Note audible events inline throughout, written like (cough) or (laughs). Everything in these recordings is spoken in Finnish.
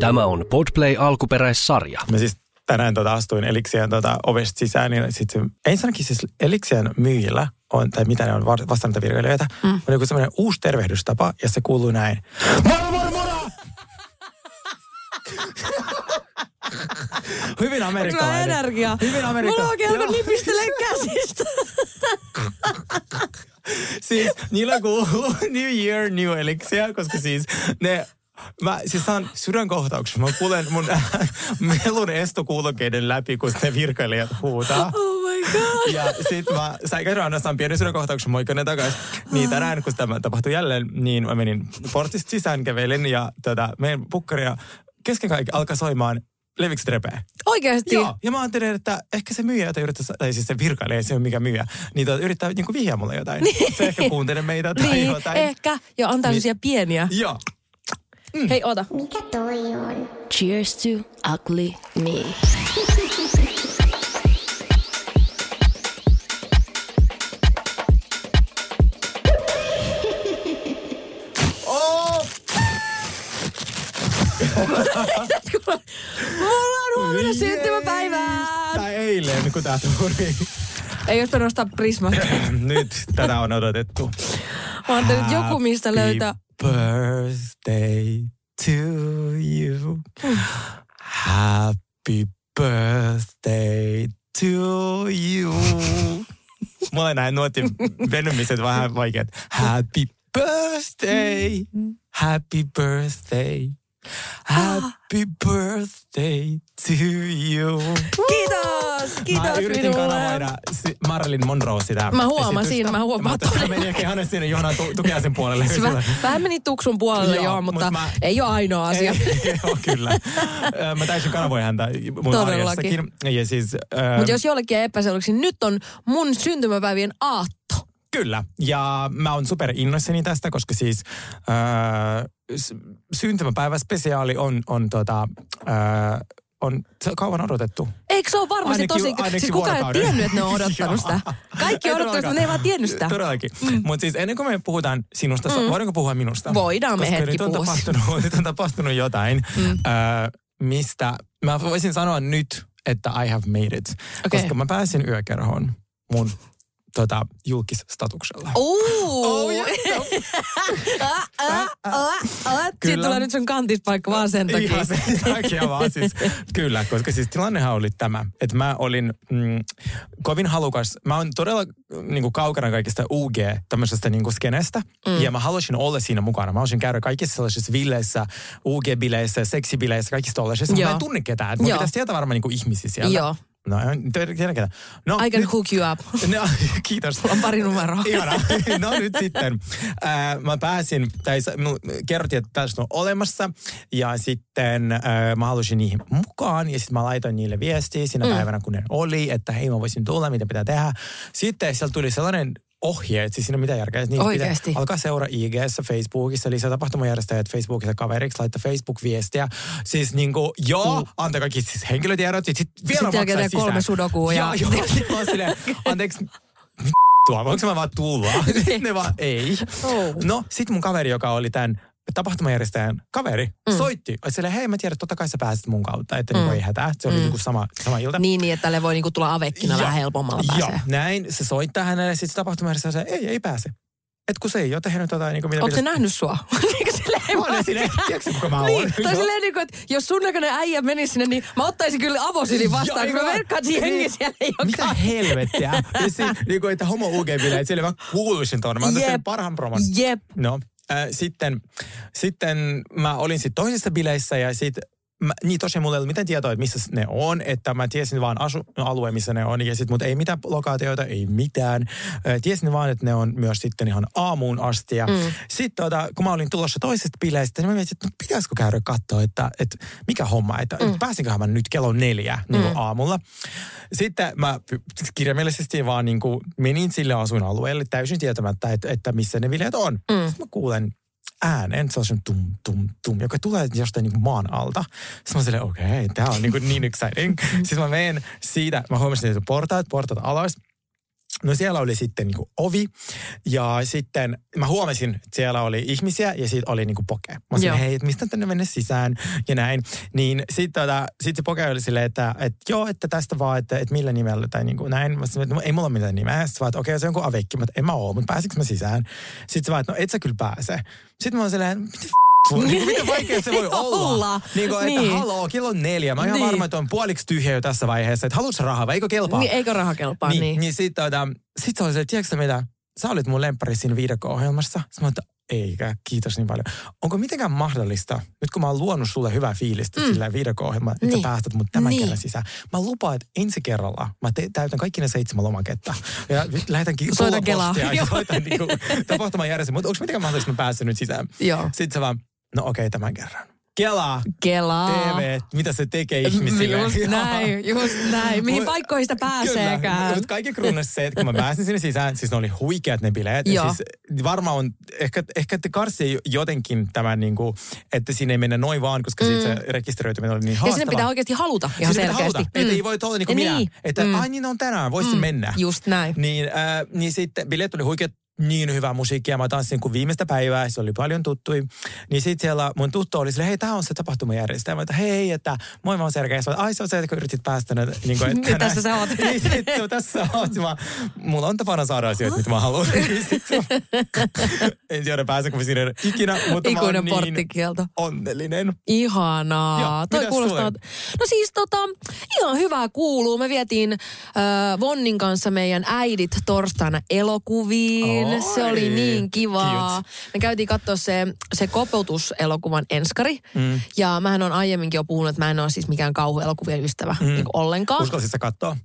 Tämä on Podplay alkuperäissarja. Mä siis tänään tota astuin Elixian tota ovesta sisään, niin sitten ensinnäkin siis Elixian myyjillä on, tai mitä ne on vastaanottovirkailijoita, mm. on joku semmoinen uusi tervehdystapa, ja se kuuluu näin. Moro, moro, moro! (laughs) Hyvin Onko amerikkalainen. energiaa? Hyvin amerikkalainen. Mulla on oikein alkoi nipistelee käsistä. (laughs) Siis niillä kuuluu New Year, New Elixir, koska siis ne Mä siis saan sydänkohtauksen. Mä kuulen mun (laughs) melun estokuulokkeiden läpi, kun ne virkailijat huutaa. Oh my god. Ja sit mä sain kerran ainoastaan pienen sydänkohtauksen, moikkanen takaisin. Niin tänään, kun tämä tapahtui jälleen, niin mä menin portista sisään, kävelin ja tota, meidän pukkari ja kesken kaikki alkaa soimaan Levikset repee. Oikeasti? Joo, ja mä ajattelin, että ehkä se myyjä, jota yrittää, tai siis se virkailija, ei se ole mikä myyjä, niin tota, yrittää niinku vihjaa mulle jotain. (laughs) Se ehkä kuuntelee meitä tai Niin, jotain. ehkä. Ja antaa Niin. sellaisia pieniä. Joo. Hei, ota. Mikä toi on? Cheers to ugly me. Oh! Mulla on huomenna syntymäpäivää. Tai eilen, kun tää tuli. Ei jos nostaa prisma. Nyt tätä on odotettu. Mä ajattelin, että joku mistä löytää. Birthday to you. Happy birthday to you. Mulla näin nuotin venymiset vähän vaikeat. Happy birthday, happy birthday, happy birthday to you. Kiitos, kiitos Mä yritin minulle. kanavoida Marilyn Monroe sitä Mä huomasin, mä huomaan Mutta se meni ehkä ihan sinne Johanna tu- Tukiaisen puolelle. Se Vähän, vähän meni tuksun puolelle, Joo, joo, mutta mut mä- ei ole ainoa asia. Ei, (laughs) joo, kyllä. Mä täysin kanavoin häntä mun Todellakin. arjessakin. Ja siis, äh, Mutta jos jollekin epäselväksi, niin nyt on mun syntymäpäivien aatto. Kyllä. Ja mä oon super innoissani tästä, koska siis äh, s- syntymäpäivä spesiaali on, on tota, äh, on se on kauan odotettu. Eikö se ole varmasti Ainakin- tosi... ainakin siis kukaan ei ole tiennyt, että ne on odottanut (laughs) sitä. Kaikki on odottanut, mutta ne ei vaan tiennyt sitä. Todellakin. Mm. Mutta siis ennen kuin me puhutaan sinusta, mm. voidaanko puhua minusta? Voidaan me Koska hetki nyt on, tapahtunut, (laughs) nyt on tapahtunut jotain, mm. äh, mistä mä voisin sanoa nyt, että I have made it. Okei. Koska mä pääsin yökerhoon mun tota, julkisstatuksella. Uuu. Oh, yeah. Ah, ah, ah, ah. Siitä tulee nyt sun kantispaikka vaan sen takia. Ihan sen takia vaan siis. Kyllä, koska siis tilannehan oli tämä, että mä olin mm, kovin halukas. Mä oon todella niin kuin kaukana kaikista UG tämmöisestä niin kuin skenestä. Mm. Ja mä halusin olla siinä mukana. Mä halusin käydä kaikissa sellaisissa villeissä, UG-bileissä, seksibileissä, kaikissa tollaisissa. Mä en tunne ketään. Joo. pitäisi tietää varmaan niin kuin ihmisiä siellä. Joo. No, en tiedä ketään. No, I can nyt- hook you up. (laughs) No, kiitos. On pari numeroa. (laughs) Ihana. No nyt sitten. Mä pääsin, tai kerrottiin, että tästä on olemassa. Ja sitten mä halusin niihin mukaan. Ja sitten mä laitoin niille viestiä siinä mm. päivänä, kun ne oli, että hei mä voisin tulla, mitä pitää tehdä. Sitten sieltä tuli sellainen ohje, että siis siinä on mitä järkeä. että niitä Oikeesti? Pitää alkaa seuraa IGssä, Facebookissa, lisää tapahtumajärjestäjät Facebookissa kaveriksi, laittaa Facebook-viestiä. Siis niinku, joo, mm. antaa kaikki siis henkilötiedot, ja sitten vielä Sitten maksaa sisään. kolme sudokua ja- Joo, joo. Sitten oon silleen, anteeksi, tuo, voinko mä vaan tulla? (laughs) Ne vaan, ei. Oh. No, sit mun kaveri, joka oli tämän tapahtumajärjestäjän kaveri, mm. soitti. Oli silleen, hei mä tiedän, että totta kai sä pääset mun kautta, että mm. niinku ei hätää. Se oli mm. niinku sama, sama ilta. Niin, niin, että tälle voi niinku tulla avekkina Joo. vähän helpommalla Joo, pääsee. näin. Se soittaa hänelle, sitten se tapahtumajärjestäjä sanoo, ei, ei pääse. Et kun se ei ole tehnyt jotain, niin kuin mitä Onko se pitäisi- nähnyt sua? (laughs) Niin silleen Mä olen silleen, tiedätkö kuka mä oon? Niin, tai Joo. silleen niin kuin, että jos sun näköinen äijä menisi sinne, niin mä ottaisin kyllä avosylin vastaan, Joo, kun mä verkkaan siihen vaan? jengi siellä, joka... Mitä helvettiä? Ja si, niin kuin, että homo ug että siellä mä kuuluisin tuonne. Mä Jep. parhaan promon. Jep. No, sitten, sitten mä olin sitten toisissa bileissä ja sitten Mä, niin tosiaan mulla ei ollut mitään tietoa, että missä ne on, että mä tiesin vaan asu, alue, missä ne on, ja sit, mutta ei mitään lokaatioita, ei mitään. Tiesin vaan, että ne on myös sitten ihan aamuun asti. Ja mm. Sitten tota, kun mä olin tulossa toisesta bileistä, niin mä mietin, että no, pitäisikö käydä katsoa, että, että mikä homma, että mm. pääsinköhän mä nyt kello neljä niin kuin aamulla. Sitten mä kirjaimellisesti vaan niin kuin menin sille asuinalueelle täysin tietämättä, että, että missä ne bileet on. Mm. Sitten mä kuulen äänen, se on semmoinen tum, tum, tum, joka tulee jostain niin kuin maan alta. Sitten mä silleen, okei, okay, tää on niin, kuin niin exciting. (laughs) Sitten mä menen siitä, mä huomasin, että portaat, portaat alas. No siellä oli sitten niin kuin ovi ja sitten mä huomasin, että siellä oli ihmisiä ja sitten oli niin kuin poke. Mä sanoin, Joo. hei, että mistä tänne mennä sisään ja näin. Niin sitten tota, sit se poke oli silleen, että, että joo, että tästä vaan, että, että millä nimellä tai niin kuin näin. Mä sanoin, että no, ei mulla ole mitään nimeä. Sitten vaan, että okei, se on jonkun aveikki, mutta en mä oo, mutta pääsikö mä sisään? Sitten se vaan, että no et sä kyllä pääse. Sitten mä oon silleen, mitä f- niin kuin, miten vaikea se voi (laughs) olla? Olla. Niin kuin, että Niin. haloo, kello on neljä. Mä oon ihan Niin. varma, että on puoliksi tyhjä jo tässä vaiheessa. Että haluatko rahaa vai eikö kelpaa? Niin, eikö raha kelpaa? Niin, Niin. niin. niin sitten tota, sit se oli se, että tiedätkö sä mitä, sä olit mun lemppari siinä viidakko-ohjelmassa. Sitten mä että eikä, kiitos niin paljon. Onko mitenkään mahdollista, nyt kun mä oon luonut sulle hyvää fiilistä mm. sillä viidakko-ohjelmalla, että Niin. sä päästät mut tämän Niin. kerran sisään. Mä lupaan, että ensi kerralla mä te- täytän kaikki ne seitsemän lomaketta. Ja lähetänkin Soitan kuulopostia Kelaa. ja soitan niinku, (laughs) tapahtuman järjestä. Mutta onko mitenkään mahdollista, että mä pääsen nyt sisään? Joo. Sitten se vaan, no okei, tämän kerran. Kelaa, Kelaa. TV, mitä se tekee ihmisille. Just näin, just näin. Mihin Mut- paikkoihin sitä Kyllä, pääseekään. mutta kaikki kruunasi se, että kun mä pääsin sinne sisään, siis ne oli huikeat ne bileet. Ja Joo. siis varmaan on, ehkä, ehkä te karsii jotenkin tämän, niin kuin, että siinä ei mennä noin vaan, koska mm. siitä se rekisteröityminen oli niin Ja haastavaa. sinne pitää oikeasti haluta ihan Sinne pitää selkeästi. haluta, Että ei voi olla niin kuin Niin. minä. Että Mm. ai niin on tänään, voisin mennä. Just näin. Niin, äh, niin sitten bileet oli huikeat niin hyvää musiikkia. Mä tanssin kuin viimeistä päivää, se oli paljon tuttui. Niin sitten siellä mun tuttu oli silleen, hei, tää on se tapahtumajärjestäjä. Mä että hei, että moi mä oon Sergei. Sä Ai se on se, että kun yritit päästä. (laughs) (laughs) Niin kuin, että tässä sä oot. niin sitten se, tässä sä oot. Mä, mulla on tapana saada asioita, mitä mä haluan. (laughs) Niin sit en tiedä pääsenkö mä sinne ikinä, mutta mä oon Ikuinen niin onnellinen. Ihanaa. Joo, Toi kuulostaa... sulle? No siis tota, ihan hyvää kuuluu. Me vietiin äh, Vonnin kanssa meidän äidit torstaina elokuviin. Oi, se oli niin kivaa. cute. Me käytiin katsoa se, se kopeutuselokuvan enskari. Mm. Ja mähän on aiemminkin jo puhunut, että mä en ole siis mikään kauhuelokuvien ystävä mm. niin ollenkaan. Uskalsit sä katsoa?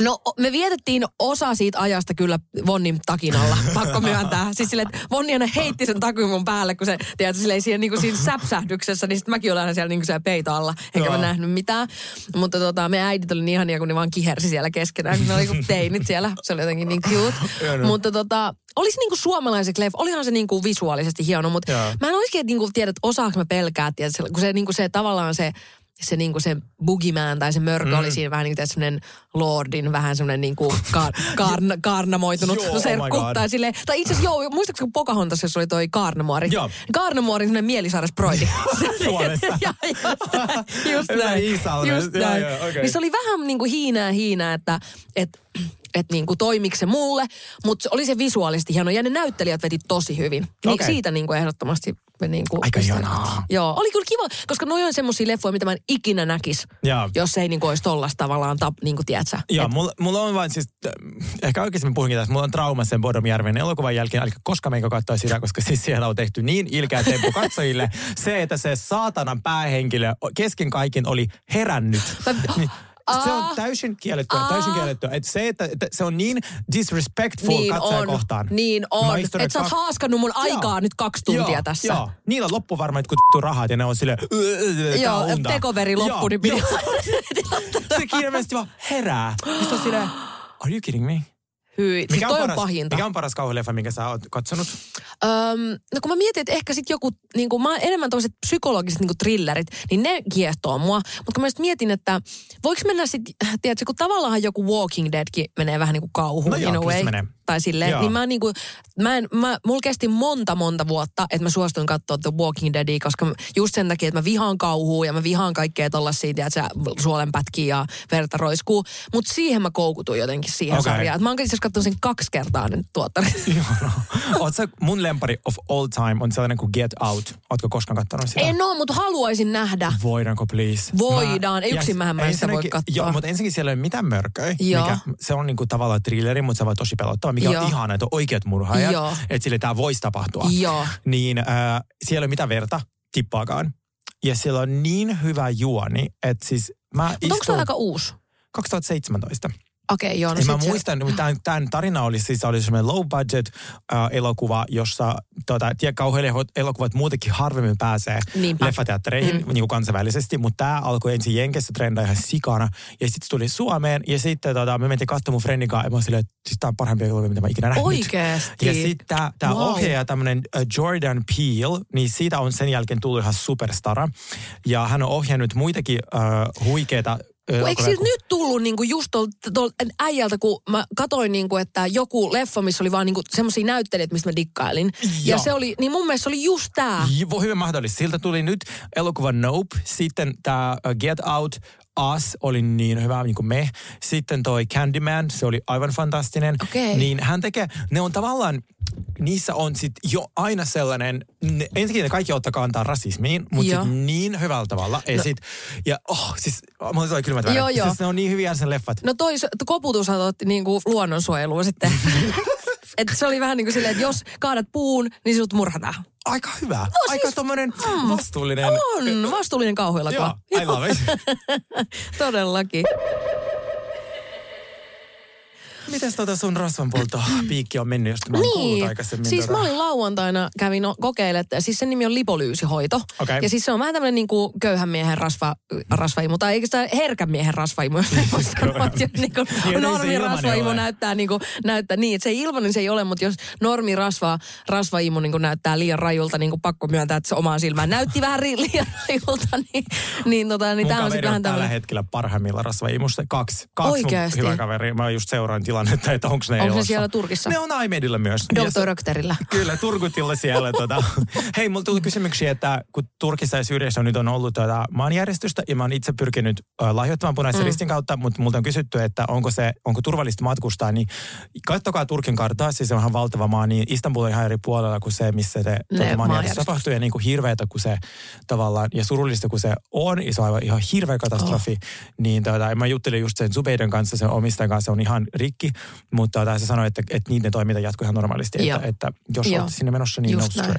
No me vietettiin osa siitä ajasta kyllä Vonnin takin alla, (laughs) pakko myöntää. Siis silleen, että Vonni aina heitti sen takin mun päälle, kun se, tiedätkö, silleen siihen, niin kuin siinä säpsähdyksessä, niin sitten mäkin olin aina siellä niin kuin siellä peito alla, enkä mä Joo. nähnyt mitään. Mutta tota, me äidit oli niin ihania, kun ne vaan kihersi siellä keskenään, kun ne oli kuin teinit siellä. Se oli jotenkin niin cute. (laughs) Mutta tota, olisi niin kuin suomalaiset leffa, olihan se niin kuin visuaalisesti hieno, mutta Joo. mä en olisikin, niin kuin, tiedä, että osaanko mä pelkää, tiedät, kun se, niin kuin se tavallaan se, se, niin kuin se boogeyman tai se mörkö mm. oli siinä vähän niin kuin semmoinen lordin, vähän semmoinen niin kuin kar, (laughs) karna, karnamoitunut Joo, oh serkku. God. tai, silleen, tai itse asiassa, joo, muistaakseni kun Pocahontas, jos oli toi Karnamuori. Joo. Karnamuorin semmoinen mielisaaresproidi. Suomessa. (laughs) ja, (laughs) just, just Hyvä näin. Just Joo, näin. joo, okei. Niin se oli vähän niin kuin hiinää hiinää, että, että että niin kuin toimiko se mulle, mutta se oli se visuaalisesti hieno. Ja ne näyttelijät veti tosi hyvin. Niin Okei. siitä niin kuin ehdottomasti me niin kuin Aika ihanaa. Joo, oli kyllä kiva, koska noi on semmosia leffoja, mitä mä en ikinä näkis, Joo. jos ei niin kuin olisi tollasta tavallaan, tap, niin kuin tiedät sä. Joo, Et- mulla, mulla on vain siis, ehkä oikeasti mä puhunkin tästä, mulla on trauma sen Bodomjärven elokuvan jälkeen, eli koska meikä katsoa sitä, koska siis siellä on tehty niin ilkeä temppu katsojille. (laughs) se, että se saatanan päähenkilö kesken kaiken oli herännyt. Mä- Niin, (laughs) se on Aa. täysin kiellettyä, täysin kiellettyä. Että se, että, että se on niin disrespectful niin katsoja on, kohtaan. niin on. Että sä oot kak- haaskannut mun aikaa Joo. nyt kaksi tuntia joo, tässä. Joo, niillä on loppu varmaan jotkut vittu rahat ja ne on silleen, tää Joo, tekoveri loppu, niin. (laughs) Se ilmeisesti vaan herää. Sitten on silleen, are you kidding me? Hyi. Siis Mikä toi on, on paras, pahinta. mikä on paras kauhuleffa, minkä sä oot katsonut? Öm, no kun mä mietin, että ehkä sit joku, niin kun mä oon enemmän tämmöiset psykologiset niin thrillerit, niin ne kiehtoo mua. Mutta kun mä just mietin, että voiko mennä sit, tiedätkö, kun tavallaan joku Walking Deadkin menee vähän niin kuin kauhuun No joo, in a way. menee. Tai silleen, Joo. niin mä niin kuin, mä en, mä, mulla kesti monta monta vuotta, että mä suostuin katsoa The Walking Deadia, koska mä- just sen takia, että mä vihaan kauhua ja mä vihaan kaikkea tollasia, tiedätkö, suolenpätkiä ja verta roiskuu. Mutta siihen mä koukutuin jotenkin siihen Okei. sarjaan. Et mä oon asiassa katsonut sen kaksi kertaa nyt tuottanut. (laughs) Oot sä, mun lempari of all time on sellainen kuin Get Out. Ootko koskaan kattonut sitä? En oo, mutta haluaisin nähdä. Voidaanko please? Voidaan. Yksin mähän mä en sitä voi katsoa. Joo, mutta ensinnäkin siellä ei ole mitään mörköä. Joo. Mikä, se on niinku tavallaan thrilleri, mutta se on tosi pelottava. Mikä Joo. on ihana, että on oikeat murhaajat. Joo. Että sille tämä voisi tapahtua. Joo. Niin äh, siellä ei ole mitään verta tippaakaan. Ja siellä on niin hyvä juoni, että siis mä Mutta onko se istun aika uusi? 2017. Okei, okay, joo. No mä se- muistan, että tämän, tämän tarina oli siis oli semmoinen low budget äh, elokuva, jossa tota, tiedä, kauhean elokuvat muutenkin harvemmin pääsee Niinpä. leffateattereihin mm. niin kuin kansainvälisesti, mutta tämä alkoi ensin Jenkessä trendaa ihan sikana ja sitten se tuli Suomeen ja sitten tota, me mentiin katsomaan mun friendin kanssa ja mä olin silleen, että siis tämä on parempi elokuva, mitä mä ikinä nähnyt. Oikeesti? Ja sitten tämä Wow. ohjaaja, tämmöinen Jordan Peele, niin siitä on sen jälkeen tullut ihan superstara. Ja hän on ohjannut muitakin uh, huikeita Kun eikö siltä nyt tullut niinku just tuolta tol, äijältä, kun mä katsoin, niinku, että joku leffa, missä oli vaan niinku semmoisia näyttelijöitä, mistä mä dikkailin. Ja Joo. se oli, niin mun mielestä se oli just tää. Voi hyvin mahdollista. Siltä tuli nyt elokuva Nope, sitten tämä Get Out, Us oli niin hyvä niin kuin me. Sitten toi Candyman, se oli aivan fantastinen. Okei. Niin hän tekee, ne on tavallaan, niissä on sit jo aina sellainen, ne, ensinnäkin ne kaikki ottaa kantaa rasismiin, mutta niin hyvällä tavalla. Ja, No. sit, ja oh, siis, mulla tulee kylmät väreet. Joo, joo. Siis ne on niin hyviä sen leffat. No toi s- koputus otti niinku luonnonsuojeluun sitten. (laughs) Et se oli vähän niin kuin silleen, että jos kaadat puun, niin sut murhataan. Aika hyvä. No Aika siis- tommonen vastuullinen. On vastuullinen kauhuelokuva. Joo, I love it. (laughs) Todellakin. Mites tota sun rasvanpolto (clears throat) piikki on mennyt, josta mä oon Niin, aikaisemmin? siis tota... mä olin lauantaina, kävin o- kokeilemaan, siis sen nimi on lipolyysihoito. Okei. Ja siis se on vähän tämmöinen niin kuin köyhän miehen rasva, rasvaimu, tai eikö sitä herkän miehen rasvaimu, jos voi sanoa, että jos niin kuin Niin, ei se normi rasvaimu näyttää, niin kuin, näyttää niin, että se ei ilmanen se ei ole, mutta jos normi rasva, rasvaimu niin kuin näyttää liian rajulta, niin kuin pakko myöntää, että se omaan silmään näytti vähän ri- liian rajulta, (laughs) niin, niin, tota, niin Mun tämä on sitten vähän on tällä tämmöinen. hetkellä parhaimmilla rasvaimusta. Kaksi. Kaksi Oikeesti? mun hyvä kaveri. Mä just seuraan tilannetta, että onko ne Onko ne siellä Turkissa? Ne on Aimedillä myös. Rökterillä. (laughs) Kyllä, Turkutilla siellä. Tota. (laughs) Hei, mulla tuli kysymyksiä, että kun Turkissa ja Syyriassa nyt on ollut tota maanjärjestystä, ja mä oon itse pyrkinyt äh, lahjoittamaan punaisen mm. ristin kautta, mutta multa on kysytty, että onko se onko turvallista matkustaa, niin kattokaa Turkin karttaa, siis se on ihan valtava maa, niin Istanbul on ihan eri puolella kuin se, missä se tuota, maanjärjestys tapahtuu, ja niin kuin hirveätä kuin se tavallaan, ja surullista kuin se on, ja se on aivan ihan hirveä katastrofi, oh. niin tota, mä juttelin just sen Zubeiden kanssa, sen omistajan kanssa, se on ihan rikki, mutta tota, se sanoi, että, että niiden toiminta jatkuu ihan normaalisti, Joo. että, että jos Joo. olette sinne menossa, niin Just no näin.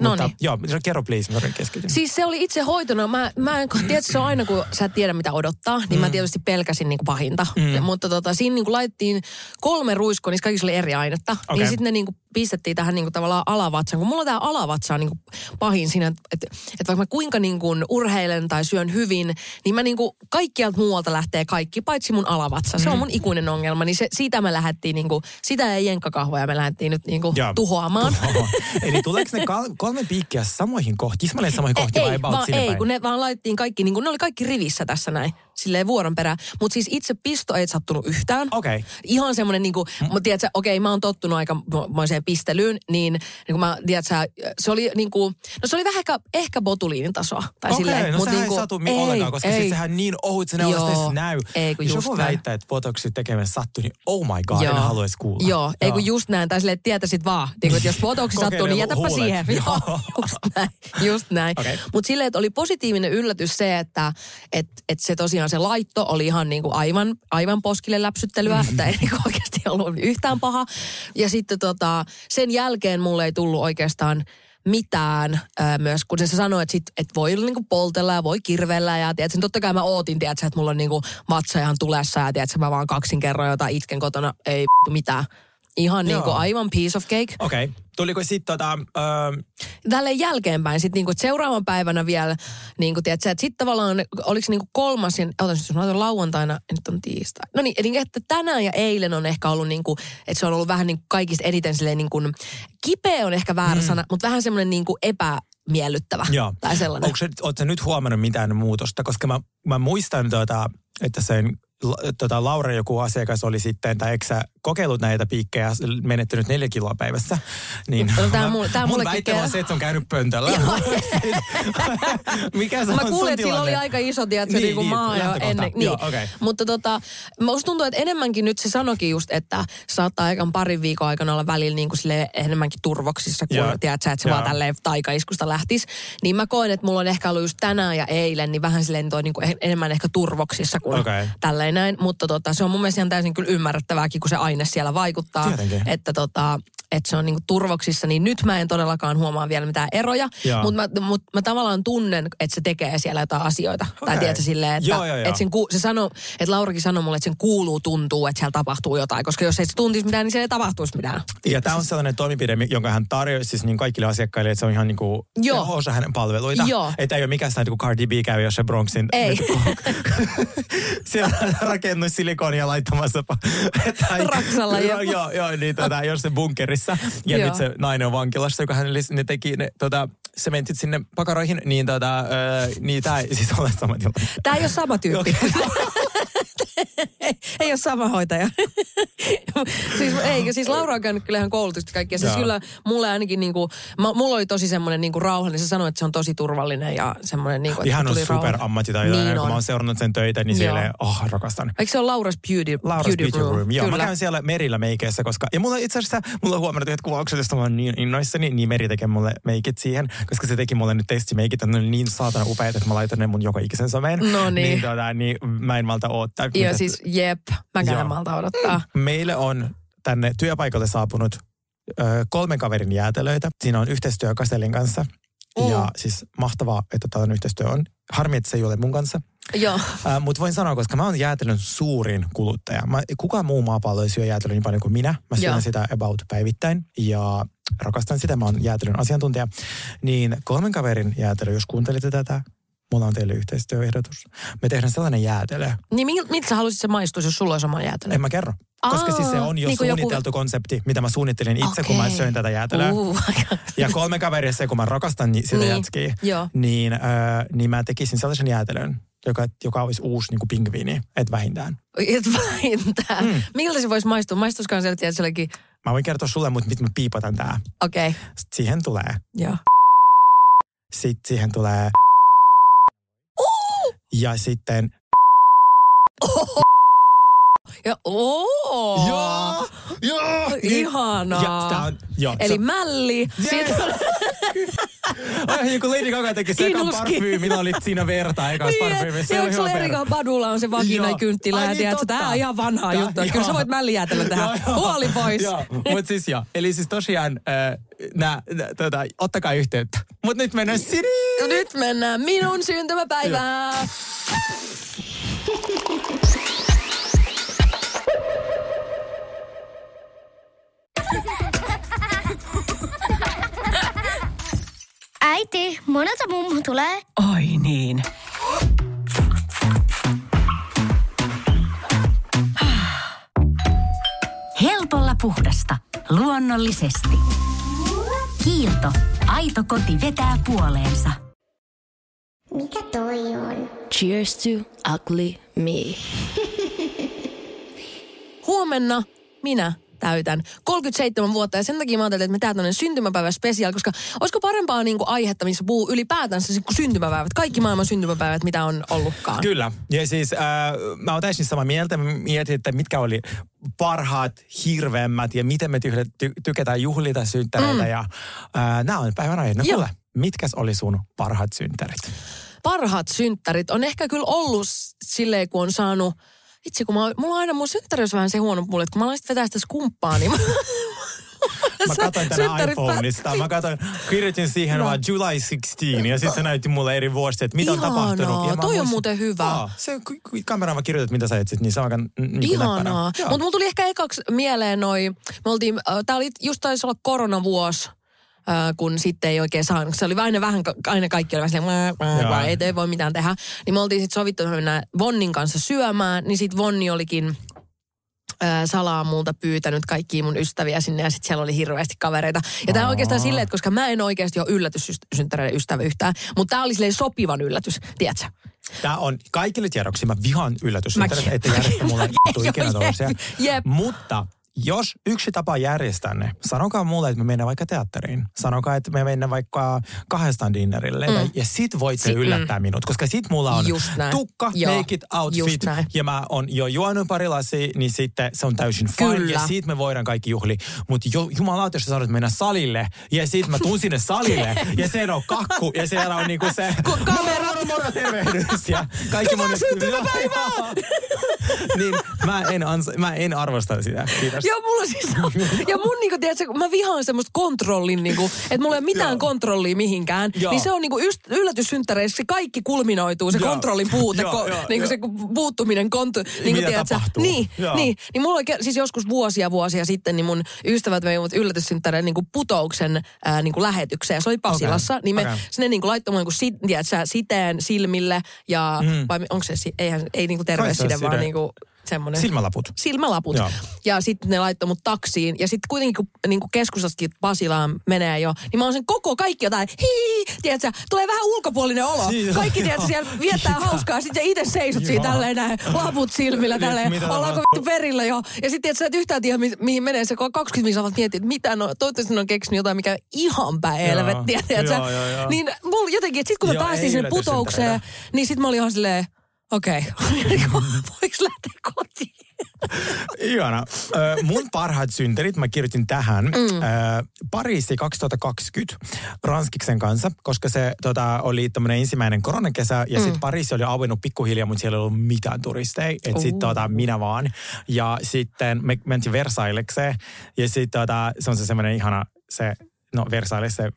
Noniin. Mutta joo, kerro please, mä keskityn. Siis se oli itse hoitona. Mä, mä en, tiedätkö, se on aina kun sä et tiedä mitä odottaa, niin mm. mä tietysti pelkäsin niin kuin pahinta. Mm. Mutta tota, siinä niin kuin laitettiin kolme ruiskoa, niissä kaikissa oli eri ainetta. Okay. Niin sitten ne niin kuin pistettiin tähän niin kuin tavallaan alavatsaan. Kun mulla tämä alavatsa on niin kuin pahin siinä, että, että, että vaikka mä kuinka niin kuin urheilen tai syön hyvin, niin mä niin kuin kaikkialta muualta lähtee kaikki, paitsi mun alavatsa. Se on mun ikuinen ongelma. Niin se, siitä me lähdettiin niin kuin, sitä ja jenkkakahvoja me lähdettiin nyt niin kuin Joo. tuhoamaan. Oho. Eli tuleeko ne kal- (laughs) kolme piikkiä samoihin kohtiin? Tismalleen samoihin kohtiin vai ei, vaan ei, kun ne vaan laitettiin kaikki, niin kun ne oli kaikki rivissä tässä näin, silleen vuoron perään. Mutta siis itse pisto ei sattunut yhtään. Okei. Mm. Ihan semmoinen, niin kuin, mutta tiedätkö, okei, mä oon tottunut aikamoiseen pistelyyn, niin, niin kun mä, tiedätkö, se oli niin kuin, no se oli vähän ehkä, ehkä botuliinin tasoa. Tai Okei, silleen, no mut sehän niinku- ei satu mi- ollenkaan, koska siis sehän niin ohut, se ne Joo. näy. Ei, kun Jos just joku väittää, että botoxin tekeminen sattuu, niin oh my god, en haluaisi kuulla. Joo, ei kun just näin, tai silleen, että tietäisit vaan. Niin kun, että jos botoksi sattuu, niin jätäpä huulet. siihen. Joo. Joo, just näin, just näin. Okei. Mutta silleen, että oli positiivinen yllätys se, että et, et se tosiaan se laitto oli ihan niinku aivan, aivan poskille läpsyttelyä, että ei niinku oikeasti ollut yhtään paha. Ja sitten tota, sen jälkeen mulle ei tullut oikeastaan mitään ää, myös, kun se sanoi, että, sit, et voi niinku poltella ja voi kirvellä ja tiedätkö, totta kai mä ootin, tiedätkö, että mulla on niinku vatsa ihan tulessa ja tiedätkö, mä vaan kaksin kerran jotain itken kotona, ei mitään. Ihan niinku Joo. aivan piece of cake. Okei. Okay. Tuliko sitten tota, öö, Tälleen jälkeenpäin sitten niinku, seuraavan päivänä vielä, niinku, tiedätkö, että sitten tavallaan, oliko niinku kolmas, ja, otan jos mä laitan lauantaina, ja nyt on tiistai. No niin, eli että tänään ja eilen on ehkä ollut niinku, että se on ollut vähän niinku kaikista eniten silleen niinku, kipeä on ehkä väärä mm. sana, mutta vähän semmoinen niinku epämiellyttävä. Joo. Tai sellainen. Onko se, nyt huomannut mitään muutosta? Koska mä, mä muistan, tota, että sen tota, Laura joku asiakas oli sitten, tai eikö sä kokeillut näitä piikkejä menettänyt neljä kiloa päivässä? Niin No, tää mulle- tää mun väittämä on se, että se on käynyt pöntöllä. (laughs) Mikä se Mä on kuulin, että sillä oli aika iso, tiedätkö, Niin, niin, niin, maa jo ennen. Niin. Joo, okei. Mutta tota, musta tuntuu, että enemmänkin nyt se sanokin just, että saattaa aikaan parin viikon aikana olla välillä niin kuin sille enemmänkin turvoksissa, kun Joo. tiedätkö, että se Joo. vaan tälleen taikaiskusta lähtisi. Niin mä koen, että mulla on ehkä ollut just tänään ja eilen, niin vähän silleen toi niin kuin enemmän ehkä turvoksissa kuin Okei. tälleen näin. Mutta tota, se on mun mielestä ihan täysin kyllä ymmärrettävääkin, kun se aine siellä vaikuttaa. Tietenkin. Että tota, että se on niinku turvoksissa, niin nyt mä en todellakaan huomaa vielä mitään eroja. Mutta mä, mut mä tavallaan tunnen, että se tekee siellä jotain asioita. Okay. Tai tiedätkö silleen, että, Joo, joo, joo. että sen ku, se sanoo, että Laurakin sanoi mulle, että sen kuuluu tuntuu, että siellä tapahtuu jotain. Koska jos ei se tuntisi mitään, niin siellä ei tapahtuisi mitään. Ja tämä on sellainen toimenpide, jonka hän tarjoaa siis niin kaikille asiakkaille, että se on ihan niin kuin osa hänen palveluita. Joo. Että ei ole mikään sitä, kuin Cardi B käy jossain Bronxin Ei. (laughs) siellä rakennus silikonia laittamassa. (laughs) tai, Raksalla, joo, joo, joo, niin tota, jossain bunkerissa. Ja Joo. nyt se nainen on vankilassa, joka hänelle ne teki ne, tota, sementit sinne pakaroihin, niin tota, öö, niin tää ei siis ole sama tilanne. Tämä ei ole sama tyyppi. (laughs) ei, ole sama hoitaja. siis, ei, siis Laura on käynyt kyllä ihan koulutusta kaikkia. Siis kyllä mulle ainakin niinku, mä, mulla oli tosi semmoinen niinku rauha, niin se sanoi, että se on tosi turvallinen ja semmoinen niinku, että Ihan on tuli super rauha. ammattitaitoinen. Niin kun on. mä oon seurannut sen töitä, niin Joo. silleen, oh, rakastan. Eikö se ole Laura's Beauty, Laura's beauty, Room? Joo, Kyllä. mä käyn siellä merillä meikeissä, koska... Ja mulla itse asiassa, mulla on huomannut yhdet kuvaukset, josta mä oon niin innoissani, niin meri tekee mulle meikit siihen, koska se teki mulle nyt testimeikit, että ne oli niin saatana upeat, että mä laitan ne mun joka ikisen someen. No niin. Niin, tota, niin mä en malta oottaa. Joo, mitä- siis jep, Joo. en malta odottaa. Meille on tänne työpaikalle saapunut ö, kolmen kaverin jäätelöitä. Siinä on yhteistyö Kastelin kanssa. Mm. Ja siis mahtavaa, että tällainen yhteistyö on. Harmi, että se ei ole mun kanssa. Joo. Äh, Mutta voin sanoa, koska mä oon jäätelön suurin kuluttaja. Mä, kukaan muu maapallo ei syö jäätelöä niin paljon kuin minä. Mä syön Joo. sitä about päivittäin ja rakastan sitä. Mä oon jäätelön asiantuntija. Niin kolmen kaverin jäätelö, jos kuuntelitte tätä, mulla on teille yhteistyöehdotus. Me tehdään sellainen jäätelö. Niin mil, miltä sä haluaisit se maistuisi, jos sulla olisi oma jäätelö? En mä kerro. Koska Aa, siis se on jo niin kuin joku- suunniteltu konsepti, mitä mä suunnittelin itse, kun mä söin tätä jäätelöä. Uh, (laughs) Ja kolme kaveria se, kun mä rakastan ni- sitä Niin, jätskiä, joo. niin, äh, niin mä tekisin sellaisen jäätelön, joka, joka olisi uusi niin kuin pingviini, et vähintään. Et vähintään. Mm. Miltä se voisi maistua? Maistuisikohan se, että jollekin... Mä voin kertoa sulle, mutta nyt mä piipataan tää. Okei, okay. Sitten siihen tulee, joo. sitten siihen tulee... Ja sitten... Ja, oo. Joo! Ihanaa. Ja, tää on, joo, Eli se, mälli. Jee. Sitten (laughs) Ai, niin kuin Lady Gaga teki se ekan Kinuski. parfyymi, oli siinä verta (laughs) parfyymissä. Se ja oli onko sulla hyvä Erika perä. Badulla on se vagina Joo. kynttilä. Ai ja niin, tää on ihan vanhaa Tää- juttua. Kyllä sä joo. voit mällijäätellä tähän. Joo, joo. Huoli pois. Joo, mutta siis joo. Eli siis tosiaan, äh, nää, nää, tota, ottakaa yhteyttä. Mutta nyt mennään Siri. Nyt mennään minun syntymäpäivään. (laughs) Äiti, monelta mummu tulee? Oi niin. Helpolla puhdasta. Luonnollisesti. Kiilto. Aito koti vetää puoleensa. Mikä toi on? Cheers to ugly me. Huomenna minä täytän 37 vuotta ja sen takia mä ajattelin, että me tehdään tämmöinen syntymäpäivä special, koska olisiko parempaa niin kuin aihetta, missä puhuu ylipäätänsä kuin syntymäpäivät, kaikki maailman syntymäpäivät, mitä on ollutkaan. Kyllä. Ja siis äh, mä oon täysin samaa mieltä. Mä Mietin, että mitkä oli parhaat, hirveämmät ja miten me tyhjä, ty, tykätään juhlita synttäreitä. Mm. Ja äh, nämä on päivän aiheet. No kuule, mitkäs oli sun parhaat synttärit? Parhaat synttärit on ehkä kyllä ollut silleen, kun on saanut Itse kun mä, mulla on aina mun synttäri olisi vähän se huono mulle, että kun mä aloin vetää sitä skumppaa, niin mä, (laughs) Mä katsoin tänä iPhoneista. Mä katsoin, kirjoitin siihen No. vaan July 16 ja sitten se näytti mulle eri vuosia, että mitä on Ihanaa, tapahtunut. Ja mä toi on muistin- muuten hyvä. Aa, se, kameraan vaan kirjoitat, mitä sä etsit, niin se on aika mm, niin kuin Ihanaa. Mutta mulla tuli ehkä ekaksi mieleen noi, me oltiin, äh, tää oli just taisi olla koronavuosi, kun sitten ei oikein saanut. Se oli aina vähän, aina kaikki oli vähän silleen, "Mä, mä, Joo. mä, ei, ei voi mitään tehdä. Niin me oltiin sitten sovittu, että me mennään Vonnin kanssa syömään, niin sitten Vonni olikin ää, salaa multa pyytänyt kaikkia mun ystäviä sinne ja sitten siellä oli hirveästi kavereita. Ja tämä on oikeastaan silleen, että koska mä en oikeasti ole yllätyssynttäreiden ystävä yhtään, mutta tämä oli silleen sopivan yllätys, tiedätkö? Tämä on kaikille tiedoksi. Mä vihaan yllätyssynttäreitä, että (laughs) järjestä mulle (laughs) ikinä jep. Mutta jos yksi tapa järjestää ne, sanokaa mulle, että me mennään vaikka teatteriin. Sanokaa, että me mennään vaikka kahdestaan dinnerille. Mm. Ja sit voitte Si- yllättää minut. Koska sit mulla on tukka, Joo, just outfit. Ja mä on jo juonut pari lasia, niin sitten se on täysin fine. Kyllä. Ja sit me voidaan kaikki juhli. Mutta jo, jumalauta, jos sä sanot mennä salille. Ja sit mä tuun sinne salille. ja siellä on kakku. Ja siellä on niinku se... Ku- kamerat. Moro, moro, moro, tervehdys. Ja kaikki Hyvää syntymäpäivää! (laughs) (laughs) Niin mä en, ansa, mä en arvosta sitä. Kiitos. Joo, mulla siis on. Ja mun niinku, tiedätkö, mä vihaan semmoista kontrollin, niinku, että mulla ei ole mitään Joo. kontrollia mihinkään. Joo. Niin se on niinku yst, yllätyssynttäreissä, kaikki kulminoituu, se Joo. kontrollin puute, Joo, ko, joo, niinku joo. se puuttuminen, kontu, niinku, Mitä tapahtuu? Niin, Joo. niin, niin mulla oli siis joskus vuosia vuosia sitten, niin mun ystävät vei mut yllätyssynttäreen niinku putouksen ää, niinku lähetykseen. Se oli Pasilassa, Okei, niin me, okei. sinne niinku laittoi mulle niinku sit, tiedätkö, siteen silmille ja, Mm. vai onko se, eihän, ei niinku terveysside, vaan side. Niinku semmoinen. Silmälaput. silmälaput. Joo. Ja sitten ne laittoi mut taksiin. Ja sitten kuitenkin, kun niin kuin keskustastakin Pasilaan menee jo, niin mä oon sen koko kaikki jotain, hii, tiedätkö, tulee vähän ulkopuolinen olo. Siis- Kaikki, tiedätkö, siellä (laughs) viettää hauskaa. Sitten itse seisot siinä tälleen näin, laput silmillä tälleen, mitä ollaanko vittu perillä jo. Ja sitten tiedätkö, sä et yhtään tiedä, mi- mihin menee se, kun 25 saavat miettiä, että mitä no, toivottavasti ne on keksinyt jotain, mikä ihan helvettiä, tiedätkö. Joo, joo, joo. Niin mulla jotenkin, että sitten kun me Joo, päästiin ei sinne putoukseen, niin sitten mä olin ihan silleen, okei, (laughs) voiko lähteä kotiin? Ihana. Mun parhaat synterit mä kirjoitin tähän. Mm. Pariisi 2020 Ranskiksen kanssa, koska se tota, oli tämmöinen ensimmäinen koronakesä ja mm. sitten Pariisi oli auennut pikkuhiljaa, mutta siellä ei ollut mitään turisteja. Että sitten tota, minä vaan. Ja sitten me mentiin Versaillekseen ja sitten tota, se on se semmoinen ihana se, no Versailles se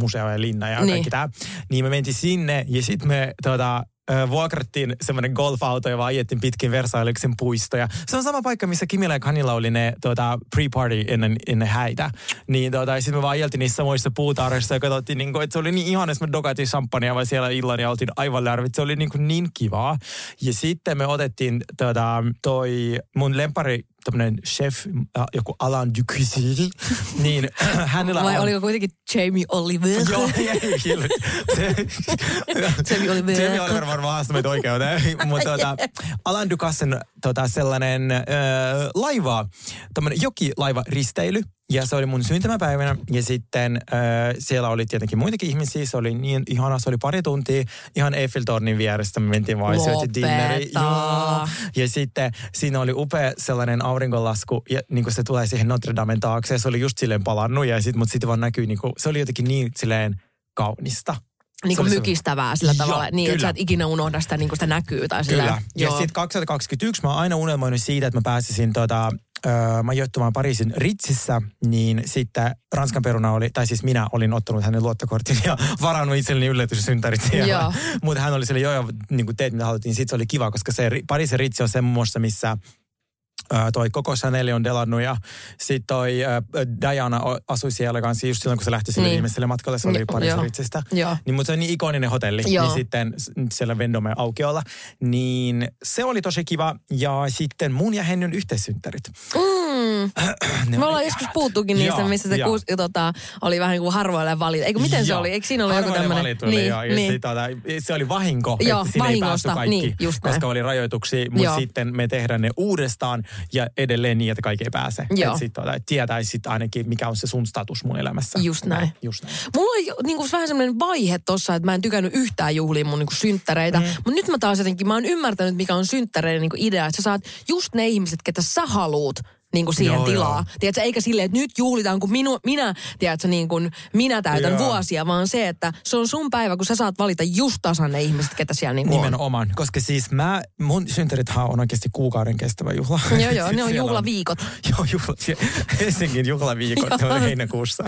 museo ja linna ja Niin. kaikki tämä. Niin me mentiin sinne ja sitten me tota, vuokrattiin semmoinen golfauto ja vaan ajettiin pitkin Versailleksen puistoja. Se on sama paikka, missä Kimillä ja Kanilla oli ne tota, pre-party ennen, ennen häitä. Niin tota, sitten me vaan ajeltiin niissä samoissa puutarhoissa ja katsottiin, niin kuin, että se oli niin ihana, että me dokatiin champagnea vaan siellä illan ja oltiin aivan lärvit. Se oli niin, kuin niin kivaa. Ja sitten me otettiin tota, toi mun lempari tämmönen chef, äh, joku Alain Ducuisine, (laughs) niin (clears throat) hänellä Vai on... oliko kuitenkin Jamie Oliver? Joo, ei, kyllä. (laughs) Se, Jamie Oliver. Jamie Oliver varmaan haastaa meitä oikeuteen. Mutta (laughs) tota, Alain Ducassen tota, sellainen äh, laiva, tämmöinen jokilaiva risteily. Ja se oli mun syntymäpäivänä. Ja sitten äh, siellä oli tietenkin muitakin ihmisiä. Se oli niin ihana, se oli pari tuntia ihan Eiffeltornin vierestä. Me mentiin vaan syötiin dinneri. Joo. Ja sitten siinä oli upea sellainen auringonlasku, ja niin kuin se tulee siihen Notre Damen taakse, ja se oli just silleen palannut, ja sit, mutta sitten vaan näkyy, niin kuin, se oli jotenkin niin silleen kaunista. Niin kuin mykistävää sillä Joo, tavalla, niin että kyllä. sä et ikinä unohda sitä, niin kuin sitä näkyy. Tai Kyllä. Sillä, Ja sitten 2021 mä oon aina unelmoinut siitä, että mä pääsisin tota, öö, majoittumaan Pariisin Ritsissä, niin sitten Ranskan peruna oli, tai siis minä olin ottanut hänen luottokortin ja (laughs) varannut itselleni yllätyssyntärit siellä. Joo. Mutta hän oli sille, joo, joo, niin kuin teet mitä haluat, niin sitten se oli kiva, koska se Ri- Pariisin Ritsi on semmoista, missä toi koko Chanel on delannut ja sitten toi ö, Diana asui siellä kanssa just silloin, kun se lähti sille Niin. niin. viimeiselle matkalle, se oli Joo, Pariisin. Niin, mutta se on niin ikoninen hotelli, Joo. niin sitten siellä Vendome aukiolla. Niin se oli tosi kiva. Ja sitten mun ja Hennyn yhteissynttärit. Mm. (clears throat) Ne Me ollaan joskus puhuttukin niistä, Joo, missä se kuus, tota, oli vähän niin kuin harvoille valita. Eikö miten se Joo. oli? Eikö siinä ollut joku tämmöinen? Niin, joo. Ja niin. tota, se oli vahinko, Joo, että sinne ei päässyt kaikki, niin, just näin. koska oli rajoituksia. Mutta sitten me tehdään ne uudestaan ja edelleen niin, että kaikki ei pääse. Että sit, tota, tietäisi sit ainakin, mikä on se sun status mun elämässä. Just näin. Just näin. Mulla oli niin kuin vähän semmoinen vaihe tossa, että mä en tykännyt yhtään juhliin mun niin kuin synttäreitä. Mm. Mutta nyt mä taas jotenkin, mä oon ymmärtänyt, mikä on synttäreiden niin kuin idea. Että sä saat just ne ihmiset, ketä sä haluut niin kuin siihen Joo, tilaa. joo. Tiedätkö, eikä silleen, että nyt juhlitaan, kun minu, minä, tiedätkö, niin kuin minä täytän Joo. vuosia, vaan se, että se on sun päivä, kun sä saat valita just tasan ne ihmiset, ketä siellä niin kuin on. Nimenomaan, koska siis mä, mun synttärithan on oikeasti kuukauden kestävä juhla. Joo, joo, (laughs) Siis ne on siellä juhlaviikot. (laughs) Joo, juhla, Helsingin juhlaviikot on heinäkuussa.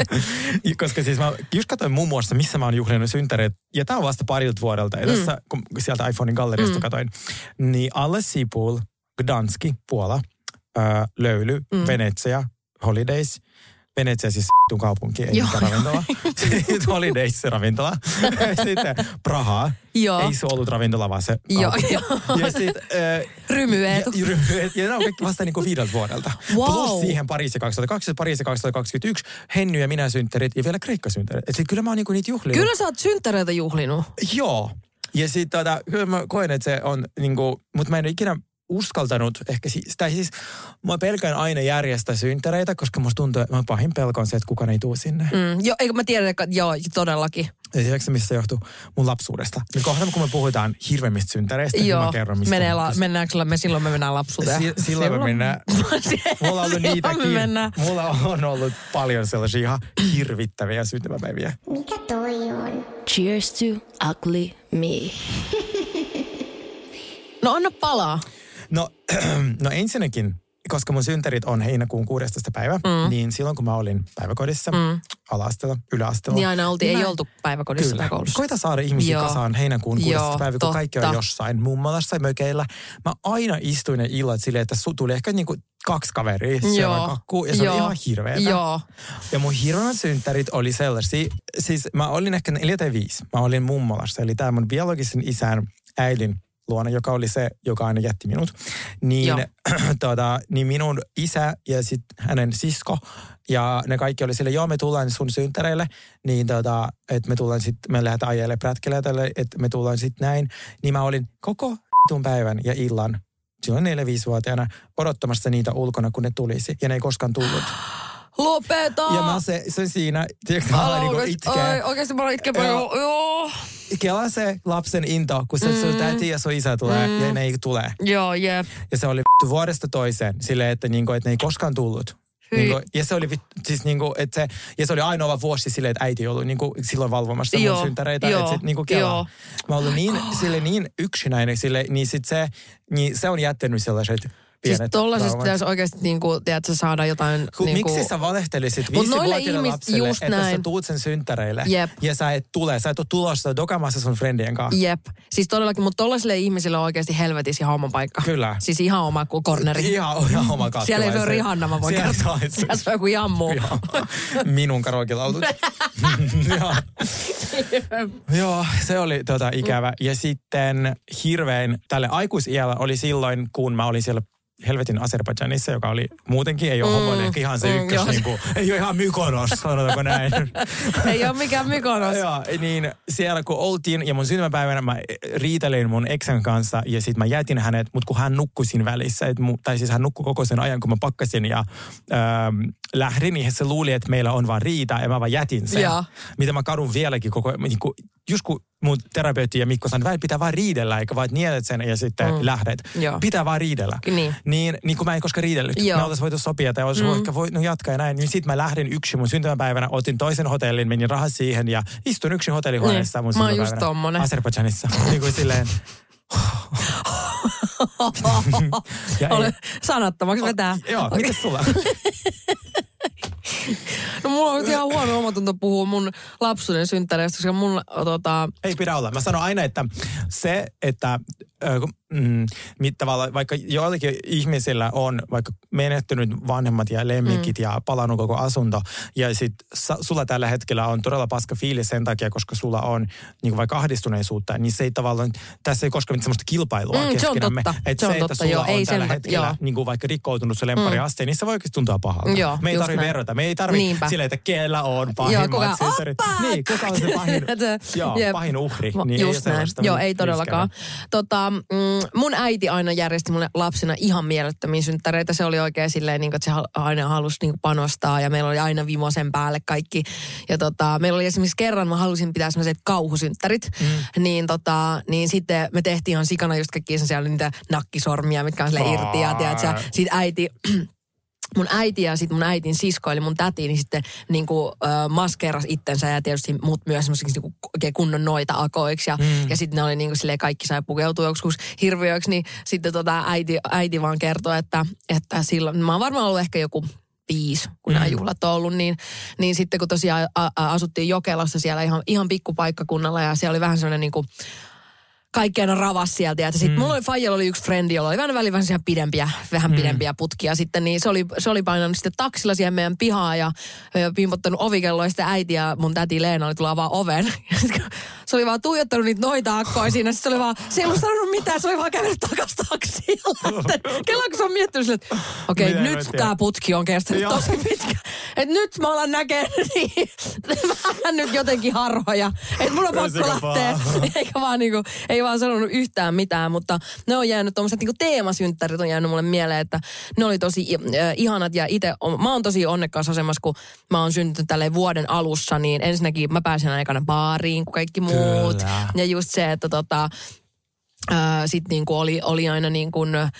Koska siis mä just katsoin muun muassa, missä mä oon juhlinut synttäreet. Ja tää on vasta parilta vuodelta. Ja tässä, kun sieltä iPhonein galleriasta Mm. katsoin, niin alle Sipul, Gdanski, Puola, Löyly, Mm. Venetsia, Holidays. Venetsia siis s**tun kaupunki, ei Joo. ravintola. Sitten (laughs) Holidays se ravintola. (laughs) Sitten Praha. Joo. Ei se ollut ravintola, vaan se Joo, joo. Ja sitten... Äh, Rymyeetu. ja, ja, ja nämä on kaikki vasta niin kuin viideltä vuodelta. Wow. Plus siihen Pariisi 2020, Pariisi 2021, Henny ja minä synttärit ja vielä Kreikka synttärit. Et sit kyllä mä oon niinku niitä juhlinut. Kyllä sä oot synttäreitä juhlinut. Joo. Ja sitten tota, kyllä mä koen, että se on niinku, mutta mä en ole ikinä uskaltanut ehkä siis, tai siis mä pelkään aina järjestää synttäreitä, koska musta tuntuu, että mä pahin pelko on se, että kukaan ei tuu sinne. Mm. Joo, eikö mä tiedän, että joo, todellakin. Ja tiedätkö mistä se johtuu? Mun lapsuudesta. Niin kohta kun me puhutaan hirveimmistä synttäreistä, niin Joo, mä kerron mistä. menee la, mennäänkö me silloin me mennään lapsuuteen? Si- silloin me mennään. (laughs) Mulla on ollut Silloin me niitäkin. mennään. Mulla on ollut paljon sellaisia ihan hirvittäviä syntymäpäiviä. Mikä toi on? Cheers to ugly me. No anna palaa. No, (clears throat) no ensinnäkin, koska mun synttärit on heinäkuun 16. päivä, mm. niin silloin kun mä olin päiväkodissa, mm. ala-asteella, yläasteella. Niin aina oltiin, ei mä- oltu päiväkodissa Kyllä. tai koulussa. Koita saada ihmisiä Joo. kasaan heinäkuun 16. Joo, päivä, kun totta. kaikki on jossain mummolassa tai mökeillä. Mä aina istuin ne illat silleen, että su tuli ehkä niinku kaksi kaveria syömään kakkuu, ja se Joo. oli ihan hirveetä. Joo. Ja mun hirveät synttärit oli sellaisia, siis mä olin ehkä neljä tai viisi. Mä olin mummolassa, eli tämä mun biologisen isän äidin luona, joka oli se, joka aina jätti minut. Niin, tota, (clears throat) niin minun isä ja sitten hänen sisko ja ne kaikki oli sille, joo me tullaan sun synttäreille, niin tota, että me tullaan sitten, me lähdetään ajelle prätkelle tälle, että me tullaan sitten näin. Niin mä olin koko vitun päivän ja illan silloin 4-5-vuotiaana odottamassa niitä ulkona, kun ne tulisi. Ja ne ei koskaan tullut. Lopeta! Ja mä se, se siinä, tiedätkö, mä aloin niinku itkeä. Ai, oikeesti mä aloin itkeä. Joo. Joo. Kela se lapsen into, kun se mm. sun täti ja sun isä tulee mm. ja ne ei tule. Joo, jep. Ja se oli vittu vuodesta toiseen silleen, että, niinku, että ne ei koskaan tullut. Niinku, ja se oli siis niinku, että se, ja se oli ainoa vuosi silleen, että äiti ei ollut niinku, silloin valvomassa Joo, mun synttäreitä. joo, Että sit niinku joo. kelaa. Mä olin niin, sille niin yksinäinen, sille, niin sit se, niin se on jättänyt sellaiset pienet tollaisesta traumat. pitäisi oikeasti niinku, tiedätkö, saada jotain... Kun, niinku, Miksi sä valehtelisit viisivuotiaille lapselle, just että sä näin. tuut sen synttäreille Jep. ja sä et tule, sä et ole tulossa dokamassa sun friendien kanssa. Jep. Siis todellakin, mutta tollaisille ihmisille on oikeasti helvetis ihan oma paikka. Kyllä. Siis ihan oma kuin corneri. Ihan, ihan oma katto. Siellä ei se ole Rihanna, mä voin Siellä kertoa. se Siellä se on joku jammu. Minun karaoke-lautut. (laughs) Joo. Joo, se oli tota ikävä. Ja sitten hirveän tälle aikuisiällä oli silloin, kun mä olin siellä helvetin Azerbaidžanissa, joka oli muutenkin, ei ole mm, homo, ehkä ihan se mm, ykkös, joo. niin kuin, ei ole ihan mykonos, sanotaanko näin. (laughs) ei ole mikään Mykonos. Joo, niin siellä kun oltiin ja mun syntymäpäivänä mä riitelin mun eksän kanssa ja sitten mä jätin hänet, mutta kun hän nukkui siinä välissä, et mu, tai siis hän nukkui koko sen ajan, kun mä pakkasin ja ähm, lähdin, niin se luuli, että meillä on vaan riita ja mä vaan jätin sen. Joo. Mitä mä kadun vieläkin koko ajan. Niin just kun mun terapeutti ja Mikko sanoi, että pitää vaan riidellä, eikä vaan nielet sen ja sitten mm. lähdet. Joo. Pitää vaan riidellä. Niin. Niin, niin kun mä en koskaan riidellyt. Joo. Me oltaisiin voitu sopia tai olisi mm. ehkä voinut jatkaa ja näin. Niin sit mä lähdin yksin mun syntymäpäivänä, otin toisen hotellin, menin rahat siihen ja istun yksin hotellihuoneessa Niin. mun Mä oon just syntymäpäivänä. tommonen. Azerbaidžanissa. (laughs) niin kuin silleen. Ja (laughs) Ole sanattomaksi vetää. joo, Okei. mitäs sulla? (laughs) No mulla on ihan huono omatunto puhua mun lapsuuden synttäreistä, koska mun tota, Ei pidä olla. Mä sanon aina, että se, että mm, tavallaan, vaikka joillakin ihmisillä on vaikka menettynyt vanhemmat ja lemmikit mm. ja palannut koko asunto, ja sit sa, sulla tällä hetkellä on todella paska fiilis sen takia, koska sulla on niin kuin vaikka ahdistuneisuutta, niin se ei tavallaan, tässä ei koskaan mitään sellaista kilpailua Mm, se on keskenämme. totta. Et Se on se, että totta, sulla joo. on Ei sen tällä takia, hetkellä joo. niin kuin vaikka rikkoutunut se lemppari aste, niin se voi oikeasti tuntua pahalta. Joo, me ei tarvitse verrata. Me ei tarvitse silleen, että kellä on Joo, pahimmat kuka- synttärit. Oppa! Niin, kuka on se pahin, (laughs) joo, pahin uhri. Niin Just ei näin. Joo, ei todellakaan. Tota, mm, mun äiti aina järjesti mulle lapsena ihan mielettömiä synttäreitä. Se oli oikein silleen, niin kuin, että se aina halusi niin kuin panostaa ja meillä oli aina vimosen päälle kaikki. Ja tota, meillä oli esimerkiksi kerran, mä halusin pitää sellaiset kauhusynttärit. Mm. Niin, tota, niin sitten me tehtiin ihan sikana just kaikkia siellä niitä nakkisormia, mitkä on sille irti. Ja tiedätkö, sit äiti (clears throat) mun äiti ja sitten mun äitin sisko, eli mun täti, niin sitten niin kuin, äh, maskeeras itsensä ja tietysti mut myös semmoisiksi niin oikein kunnon noita akoiksi. Ja, mm. ja sitten ne oli niin kuin silleen, kaikki sai pukeutua joskus hirviöiksi, niin sitten tota äiti, äiti vaan kertoi, että, että silloin, mä oon varmaan ollut ehkä joku viisi, kun mm. nämä juhlat on ollut, niin, niin sitten kun tosiaan a, a, asuttiin Jokelassa siellä ihan, ihan pikkupaikkakunnalla ja siellä oli vähän semmoinen niin kuin, kaikki aina ravas sieltä. Ja sitten mm. mulla oli Fajalla oli yksi frendi, jolla oli vähän väliin vähän pidempiä, vähän mm. pidempiä putkia sitten. Niin se oli, se oli painanut sitten taksilla siihen meidän pihaan ja, ja pimpottanut ovikelloa. Ja sitten äiti ja mun täti Leena oli tullut vaan oven. (laughs) Se oli vaan tuijottanut niitä noita akkoja siinä. Sitten se oli vaan, se ei ollut sanonut mitään, se oli vaan kävellyt takas taksiin. (laughs) Kello kun se on miettinyt sille, että okei, okay, nyt tämä putki on kestänyt Joo. tosi pitkä. Et nyt mä alan näkemään (laughs) niin, vähän nyt jotenkin harhoja. Että mun on pakko lähteä eikä vaan niinku, ei vaan sanonut yhtään mitään, mutta ne on jäänyt tuommoiset niinku teemasynttärit on jäänyt mulle mieleen, että ne oli tosi äh, ihanat ja itse, mä oon tosi onnekkaassa asemassa, kun mä oon syntynyt tälleen vuoden alussa, niin ensinnäkin mä pääsen aikana baariin kuin kaikki muut. Kyllä. Ja just se, että tota, äh, sit niinku oli, oli aina niin kuin, äh,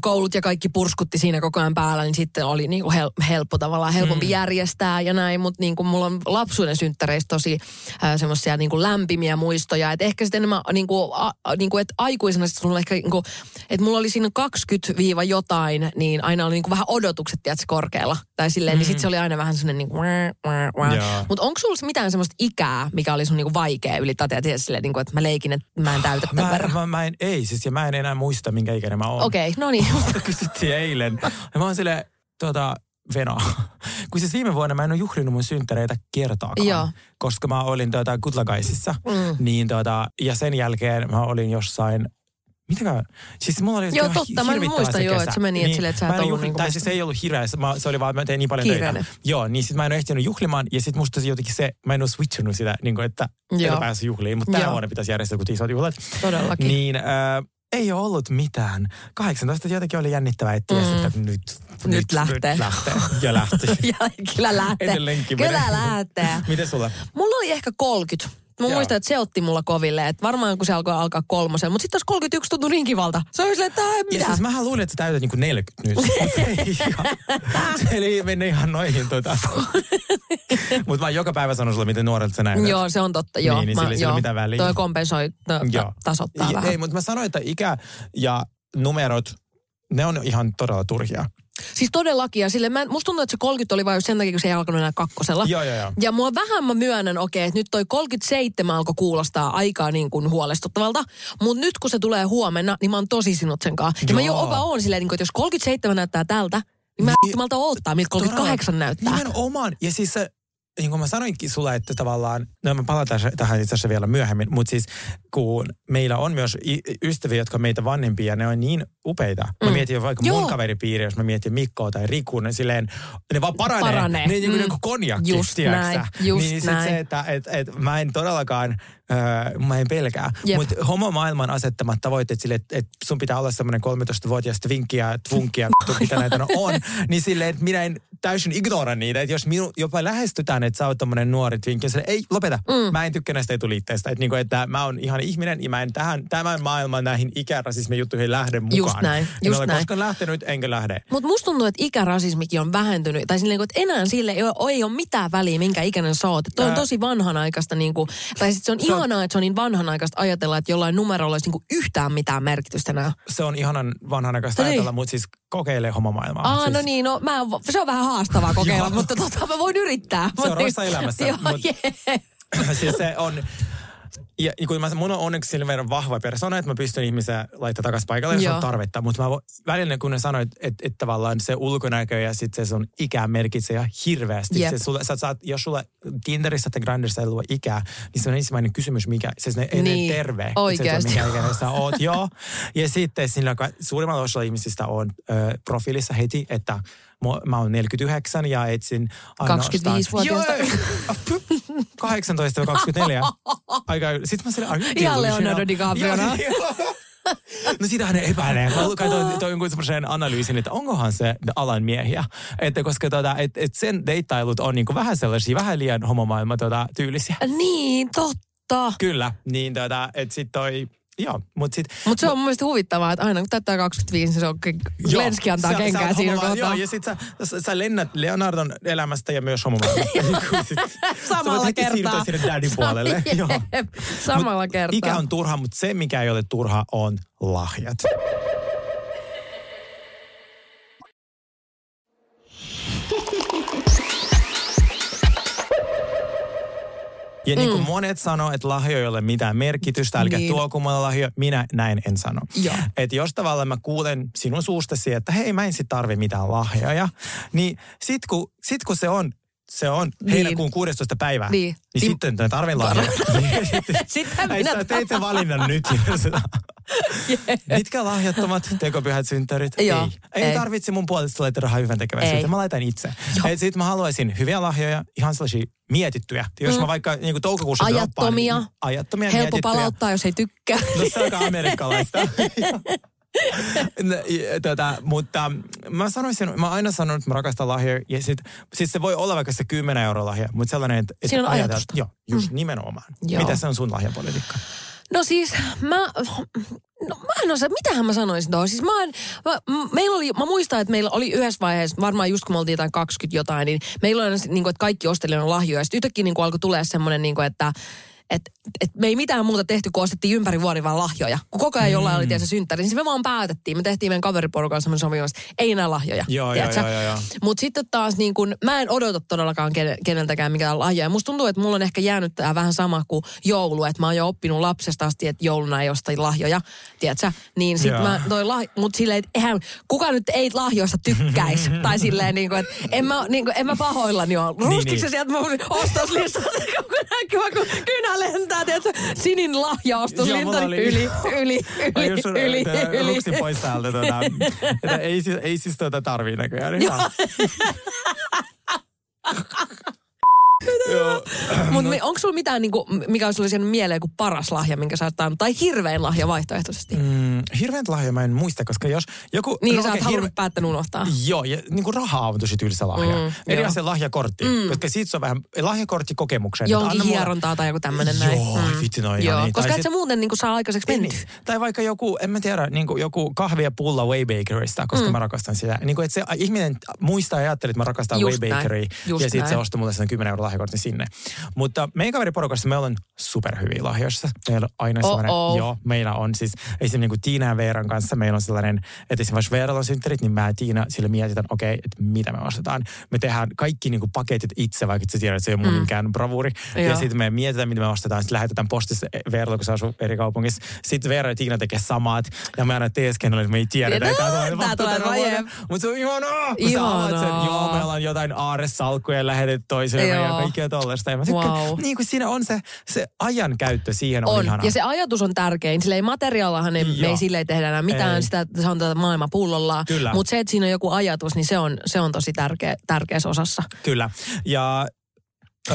koulut ja kaikki purskutti siinä koko ajan päällä, niin sitten oli niinku hel- helppo tavallaan helpompi mm. järjestää ja näin, mutta niinku mulla on lapsuuden synttäreistä tosi äh, semmoisia niinku lämpimiä muistoja, että ehkä sitten enemmän niinku, a, a- niinku, että aikuisena sitten mulla ehkä niinku, että mulla oli siinä 20 viiva jotain, niin aina oli niinku vähän odotukset, tiedätkö, korkealla. Tai silleen, mm. niin sitten se oli aina vähän semmoinen niinku, Joo. mutta onko sulla mitään semmoista ikää, mikä oli sun niinku vaikea ylitää, tiedätkö, silleen, niinku, että mä leikin, että mä en täytä tämän Mä, verran. mä, mä, en, ei siis, ja mä en enää muista, minkä ikäinen mä oon. Okei, okay, no niin. Musta kysyttiin eilen. Ja mä oon silleen, tuota, Veno. (laughs) Kun siis viime vuonna mä en ole juhlinut mun synttäreitä kertaakaan. Joo. Koska mä olin tuota Kutlakaisissa. Mm. Niin tuota, ja sen jälkeen mä olin jossain Mitäkään? Siis mulla oli Joo, totta. Mä en hirvittävä muista se joo, että se meni, että silleen, että sä et ollut niinku Tai siis se ei ollut hirveä, mä- se oli vaan, mä tein niin paljon Kiireinen. töitä. Joo, niin sit mä en ole ehtinyt juhlimaan ja sit musta se jotenkin se, mä en ole switchannut sitä, niin kuin, että Joo. en päässyt juhliin, mutta tänä vuonna pitäisi järjestää, kun isot juhlat. Todellakin. Niin äh, ei ole ollut mitään. 18 jotenkin oli jännittävää, että tiesi, Mm. että nyt, Nyt lähtee. Nyt lähtee. Ja lähti. (laughs) Ja kyllä lähtee. Edelleenkin Kyllä menee. lähtee. Miten sulla? Mulla oli ehkä 30. Mä Joo. muistan, että se otti mulla koville, että varmaan kun se alkoi alkaa kolmosen, mutta sitten taas 31 tuntui niin kivalta. Se oli silleen, että ei Ja mitään. siis mähän luulin, että sä täytät niinku 40 nyt. (laughs) Se ei mene ihan noihin tota. (laughs) Mutta mä joka päivä sanon sulle, miten nuorelta sä näytät. Joo, se on totta. Joo, Niin, niin sillä ei joo. mitään väliä. Toi kompensoi, no, Joo. tasoittaa Ei, vähän. Ei, mutta mä sanoin, että ikä ja numerot, ne on ihan todella turhia. Siis todellakin, ja sille, mä, musta tuntuu, että se 30 oli vain sen takia, kun se ei alkanut enää kakkosella. Joo, joo, joo. Ja mua vähän mä myönnän, okei, että nyt toi 37 alkoi kuulostaa aika niin kuin huolestuttavalta. Mutta nyt kun se tulee huomenna, niin mä oon tosi sinut sen kanssa. Ja mä jo opa oon silleen, niin kuin, että jos 37 näyttää tältä, niin mä Niin, en malta odottaa, miltä 38 näyttää. Nimenomaan. Ja siis se, niin kuin mä sanoinkin sulle, että tavallaan, no mä palataan tähän itse asiassa vielä myöhemmin, mutta siis kun meillä on myös ystäviä, jotka meitä vanhempia, ne on niin upeita. Mä Mm. mietin jo vaikka Joo. mun kaveripiiri, jos mä mietin Mikkoa tai Riku, ne silleen, ne vaan paranee. Paranee. Ne niin kuin Mm. joku konjakki, Just näin, just niin sit näin. se, että et, et, mä en todellakaan, öö, mä en pelkää. Mutta homomaailman asettamat tavoitteet sille, että et sun pitää olla semmoinen 13-vuotias twinkkiä, tvunkia, (laughs) mitä näitä on, niin silleen, että minä en täysin ignora niitä. Että jos minu, jopa lähestytään, että sä oot tommonen nuori twinkki, ja silleen, ei, lopeta. Mm. Mä en tykkää näistä etuliitteistä. Että, niinku, että mä oon ihan ihminen, ja mä en tähän, tämän maailman näihin ikärasismin juttuihin lähde mukaan. Just näin, en just ole näin. koskaan lähtenyt, enkä lähde. Mutta musta tuntuu, että ikärasismikin on vähentynyt. Tai silleen, että enää sille ei ole, ei ole mitään väliä, minkä ikäinen sä oot. Toi on tosi vanhanaikaista. Niin kuin, tai sitten se on Se on- ihanaa, että se on niin vanhanaikaista ajatella, että jollain numerolla olisi niin kuin yhtään mitään merkitystä enää. Se on ihanan vanhanaikaista Niin. ajatella, mutta siis kokeile homomaailmaa. Aa, siis, no niin, no mä, se on vähän haastavaa kokeilla, (laughs) mutta tota, mä voin yrittää. Seuraavassa elämässä, (laughs) Joo, mut- jee. (laughs) siis se on... Ja kun mä, mun on onneksi sillä verran vahva persona, että mä pystyn ihmisiä laittaa takaisin paikalle, jos Joo. on tarvetta. Mutta mä välillä kun ne sanoit, että, että, että tavallaan se ulkonäkö ja sitten se sun ikä merkitsee ihan hirveästi. Jep. Se, sulle, sä saat, jos sulla Tinderissä tai Grindrissa ei luo ikää, niin se on ensimmäinen kysymys, mikä, siis ne ei Niin, terve. oikeasti. Se, on, mikä ikäinen sä oot, (laughs) joo. Ja sitten sillä suurimmalla osalla ihmisistä on ö, profiilissa heti, että mä oon 49 ja etsin ainoastaan... 25-vuotiaasta. (laughs) Joo, 18 24. Aika, sitten mä silleen, are you Ihan? Leonardo DiCapriona. Joo. No sitähän ne epäilee. Mä katsoin toi jonkun semmoisen analyysin, että onkohan se alan miehiä. Että koska tota, et, et sen deittailut on niinku vähän sellaisia, vähän liian homomaailma tota, tyylisiä. Niin, totta. Kyllä, niin tota, että sit toi, joo, mut sit... Mutta se on mun mielestä huvittavaa, että aina kun täyttää 25, niin se on Joo, Lenski antaa sä- sä kenkää oot siinä kohtaa. Joo, ja sit sä, sä, sä lennät Leonardon elämästä ja myös homomaailmasta. (laughs) Sä Samalla voit kertaa. siirtyä sinne daddy puolelle. Joo. Samalla Mut kertaa. Ikä on turha, mutta se mikä ei ole turha on lahjat. Ja niin kuin monet sanoo, että lahjo ei ole mitään merkitystä, älkää Niin. tuoko mulle lahjo, minä näin en sano. Että jos tavallaan mä kuulen sinun suustasi, että hei mä en sit tarvi mitään lahjoja, niin sit kun, sit kun se on se on Niin. heinäkuun 16. päivä, Niin. niin, (laughs) niin sitten (laughs) mä tarvin lahjoja. Niin sitten- minä sä teit sen valinnan nyt. (laughs) Mitkä lahjattomat tekopyhät synttärit? Joo, ei. ei. Ei tarvitse mun puolesta laittaa rahaa hyvän tekeväisyyteen. Mä laitan itse. Sitten mä haluaisin hyviä lahjoja, ihan sellaisia mietittyjä. Jos Mm. mä vaikka niin kuin toukokuussa Ajattomia. droppaan, niin ajattomia Helppo mietittyjä. palauttaa, jos ei tykkää. No se on aika amerikkalaista. Tota, mutta mä sanoisin, mä aina sanonut, että mä rakastan lahjoja. Ja sit, sit se voi olla vaikka se 10 euroa lahja, mutta sellainen, että... että Siinä on ajatellaan- ajatusta. Joo, just mm. nimenomaan. Joo. Mitä se on sun lahjapolitiikka? No siis mä, no mä en osaa, mitähän mä sanoisin tuohon. Siis mä, en, mä, meillä oli, mä muistan, että meillä oli yhdessä vaiheessa, varmaan just kun me oltiin jotain 20 jotain, niin meillä oli niin kuin, että kaikki ostelijoilla on lahjoja. Sitten yhtäkkiä niin kuin alkoi tulee semmoinen, niin kuin, että et, et me ei mitään muuta tehty, kun ostettiin ympäri vuoden vaan lahjoja. Kun koko ajan jollain oli Mm. tietysti synttäri, niin sit me vaan päätettiin. Me tehtiin meidän kaveriporukalla semmoinen sopimus, että ei enää lahjoja. Joo, joo, tiedätkö? joo, joo, joo. Mutta sitten taas niin kun, mä en odota todellakaan ken- keneltäkään mikään lahjoja. Musta tuntuu, että mulla on ehkä jäänyt tää vähän sama kuin joulu, että mä oon jo oppinut lapsesta asti, että jouluna ei osta lahjoja, tiedätkö? Niin sit Joo. mä toi lah- mut silleen, että eihän, kuka nyt ei lahjoista tykkäis. (laughs) tai silleen niin kuin, että en mä, niin kuin, en mä pahoillani ole. Ruskiksi niin. sieltä mun ostoslistasta, (laughs) kun näkyy, kun kynä lentää, tiedätkö, sinin lahjaostos Joo, lentää oli- yli, yli, yli, just yli, yli. Ruksin pois täältä. Tuota, (laughs) että ei, siis, ei siis tuota tarvii näköjään. Joo. (laughs) (clears throat) Mutta onko sulla mitään, niinku, mikä sulla jäänyt mieleen kuin paras lahja, minkä sä oot saanut, tai hirvein lahja vaihtoehtoisesti? Mm, hirveän lahja mä en muista, koska jos joku... niin no sä oot halunnut päättänyt unohtaa. Joo, ja niin kuin rahaa on tosi tylsä lahja. Mm, Mm, Eri asia lahjakortti, mm. koska siitä se on vähän lahjakortti kokemukseen. Johonkin hierontaa tai joku tämmöinen näin. Joo, mm. vitsi noin. Joo, niin. koska Tai et sä sit- muuten niinku saa aikaiseksi menty. niin. Tai vaikka joku, en mä tiedä, niin kuin joku kahvi ja pulla Way Bakerista, koska mm. mä rakastan sitä. Niin kuin, että se ihminen muistaa ja ajattelee, että mä rakastan Just Way näin. Bakeria. Just ja sitten se ostaa mulle sen 10 euron lahjakortin sinne. Mutta meidän kaveriporukassa me ollaan superhyviä lahjoissa. Meillä on aina sellainen, Oh-oh. joo, meillä on siis esimerkiksi niin kuin Tiina ja Veeran kanssa meillä on sellainen, että esimerkiksi Veeralla on synttärit, niin mä ja Tiina sille mietitään, okei, okay, että mitä me ostetaan. Me tehdään kaikki niin kuin paketit itse, vaikka sä tiedät, että se ei ole mun mm. mikään bravuri. Ja Joo. sitten me mietitään, mitä me ostetaan. Sitten lähetetään postissa Veeralle, kun se asuu eri kaupungissa. Sitten Veera ja Tiina tekee samat. Ja me aina teeskennellä, että me ei tiedä. Tiedä, että vasta tulee. Mutta se on ihanaa. Kun sä avaat sen, Ihanaa. joo, me ollaan jotain aaresalkkuja lähetetty toiselle ja Joo. Kaikkea tollaista. Ja mä tykkään, Wow. (laughs) niin kuin siinä on se, se ajan käyttö siihen on, On, ihanaa. ja se ajatus on tärkein. Sillä ei materiaalillahan ei, me ei sille tehdä enää mitään, Ei. sitä, se on tätä maailma pullollaan. Kyllä. Mutta se, että siinä on joku ajatus, niin se on, se on tosi tärkeä, tärkeässä osassa. Kyllä. Ja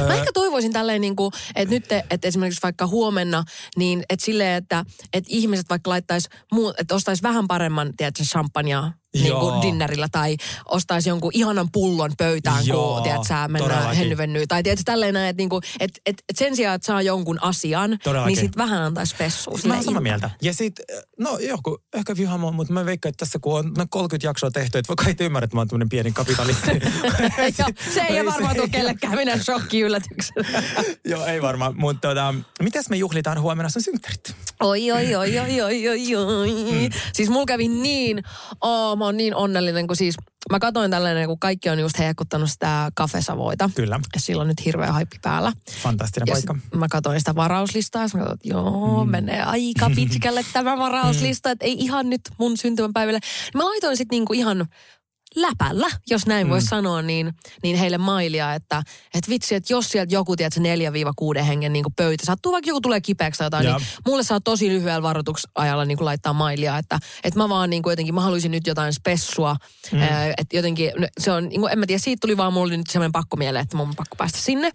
Mä ehkä toivoisin tälleen, niin kuin, että nyt, te, että esimerkiksi vaikka huomenna, niin että silleen, että, että ihmiset vaikka laittaisi, muu, että ostaisi vähän paremman, tiedätkö, champagnea niin kuin dinnerillä tai ostaisi jonkun ihanan pullon pöytään, Joo, kun tiedät, sä mennään hennyvennyyn. Tai tiedätkö, tälleen näin, että, niin kuin, että, että, että sen sijaan, että saa jonkun asian, Todellakin. niin sitten vähän antaisi spessua. Mä oon samaa mieltä. Ja sit, no joku, ehkä vihamo, mutta mä veikkaan, että tässä kun on no 30 jaksoa tehty, että kai te ymmärrät, että mä oon pieni kapitalisti. (laughs) Joo, se ei varmaan tule kellekään minä shokki yllätyksenä. (laughs) Joo, ei varmaan. Mutta tota, mitäs me juhlitaan huomenna sun synttärit? Oi, oi, oi, oi, oi, oi, oi. Mm. Siis mulla kävi niin, oh, mä oon niin onnellinen, kun siis mä katsoin tällainen, kun kaikki on just hehkuttanut sitä kafesavoita. Kyllä. Ja sillä on nyt hirveä haippi päällä. Fantastinen Ja paikka. mä katsoin sitä varauslistaa, ja mä katsoin, että joo, mm. menee aika pitkälle tämä (laughs) varauslista, että ei ihan nyt mun syntymäpäivälle. Mä laitoin sitten niinku ihan läpällä, jos näin mm. voisi sanoa, niin, niin heille mailia, että, että vitsi, että jos sieltä joku, tiedät, se 4-6 hengen niin pöytä sattuu, vaikka joku tulee kipeäksi tai jotain, Joo. niin mulle saa tosi lyhyellä varoituksajalla niin laittaa mailia, että, että mä vaan niin kuin jotenkin, mä haluaisin nyt jotain spessua, mm. että jotenkin, no, se on, niin kuin, en mä tiedä, siitä tuli vaan mulle nyt semmoinen pakko mieleen, että mun on pakko päästä sinne.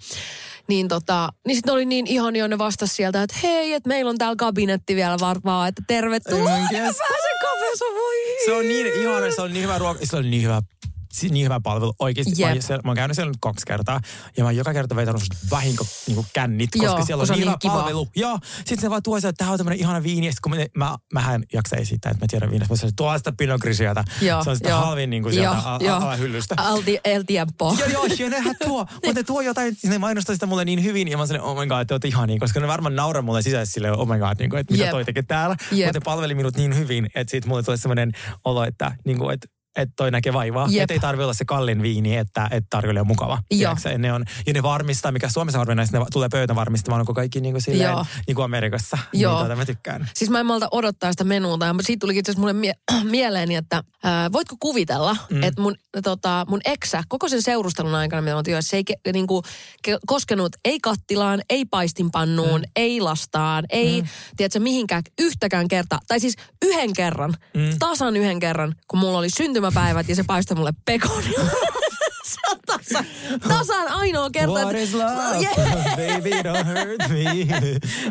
Niin, tota, niin sitten oli niin ihania, ne vastasi sieltä, että hei, että meillä on täällä kabinetti vielä varmaa, että tervetuloa, niin mä pääsen kafesavoihin. Se on niin ihana, se on niin hyvä ruoka, se on niin hyvä niin hyvä palvelu. Oikeasti mä, Jep. oon siellä, mä oon käynyt siellä nyt kaksi kertaa ja mä oon joka kerta vetänyt vahinko niin kännit, koska Joo, siellä on on niin hyvä niin kiva. palvelu. Joo, sitten se vaan tuo että tää on tämmönen ihana viini. Ja sit kun mä, mä, mähän jaksa esittää, että mä tiedän viinistä, mutta se tuo sitä Pinot. Joo, Se on sitä joo. halvin niin kuin sieltä Joo, a- joo. a- alahyllystä. Alti, el tiempo. Joo, joo, ja nehän tuo. (laughs) Mutta ne tuo jotain, ne mainostaa sitä mulle niin hyvin. Ja mä silleen, oh my god, te ootte ihania. Koska ne varmaan nauraa mulle sisäisesti silleen, oh my god, niin kuin, että mitä Jep. toi tekee täällä. Jep. Mutta ne palveli minut niin hyvin, että siitä mulle tuli semmoinen olo, että, niin kuin, että että toi näkee vaivaa. Jep. Että ei tarvi olla se kallin viini, että, että tarjoilija on mukava. Joo. Tiedätkö? Ne on, ja ne varmistaa, mikä Suomessa harvinaista, ne tulee pöytä varmistamaan, onko kaikki niin kuin silleen, Joo. niin kuin Amerikassa. Joo. Niin, tuota, mä tykkään. Siis mä en malta odottaa sitä menuuta. Ja siitä tulikin itse mulle mie- (clears throat) mieleeni, että ää, voitko kuvitella, mm. että mun, tota, mun eksä koko sen seurustelun aikana, mitä mä oon se ei ke, niinku, ke, koskenut ei kattilaan, ei paistinpannuun, mm. ei lastaan, ei, mm. tiedätkö, mihinkään yhtäkään kertaa. Tai siis yhden kerran, mm. tasan yhden kerran, kun mulla oli syntymäpäivät ja se paistoi mulle pekonia. (laughs) se on tasan, tasan ainoa kerta. What is love? Yeah. Baby, don't hurt me.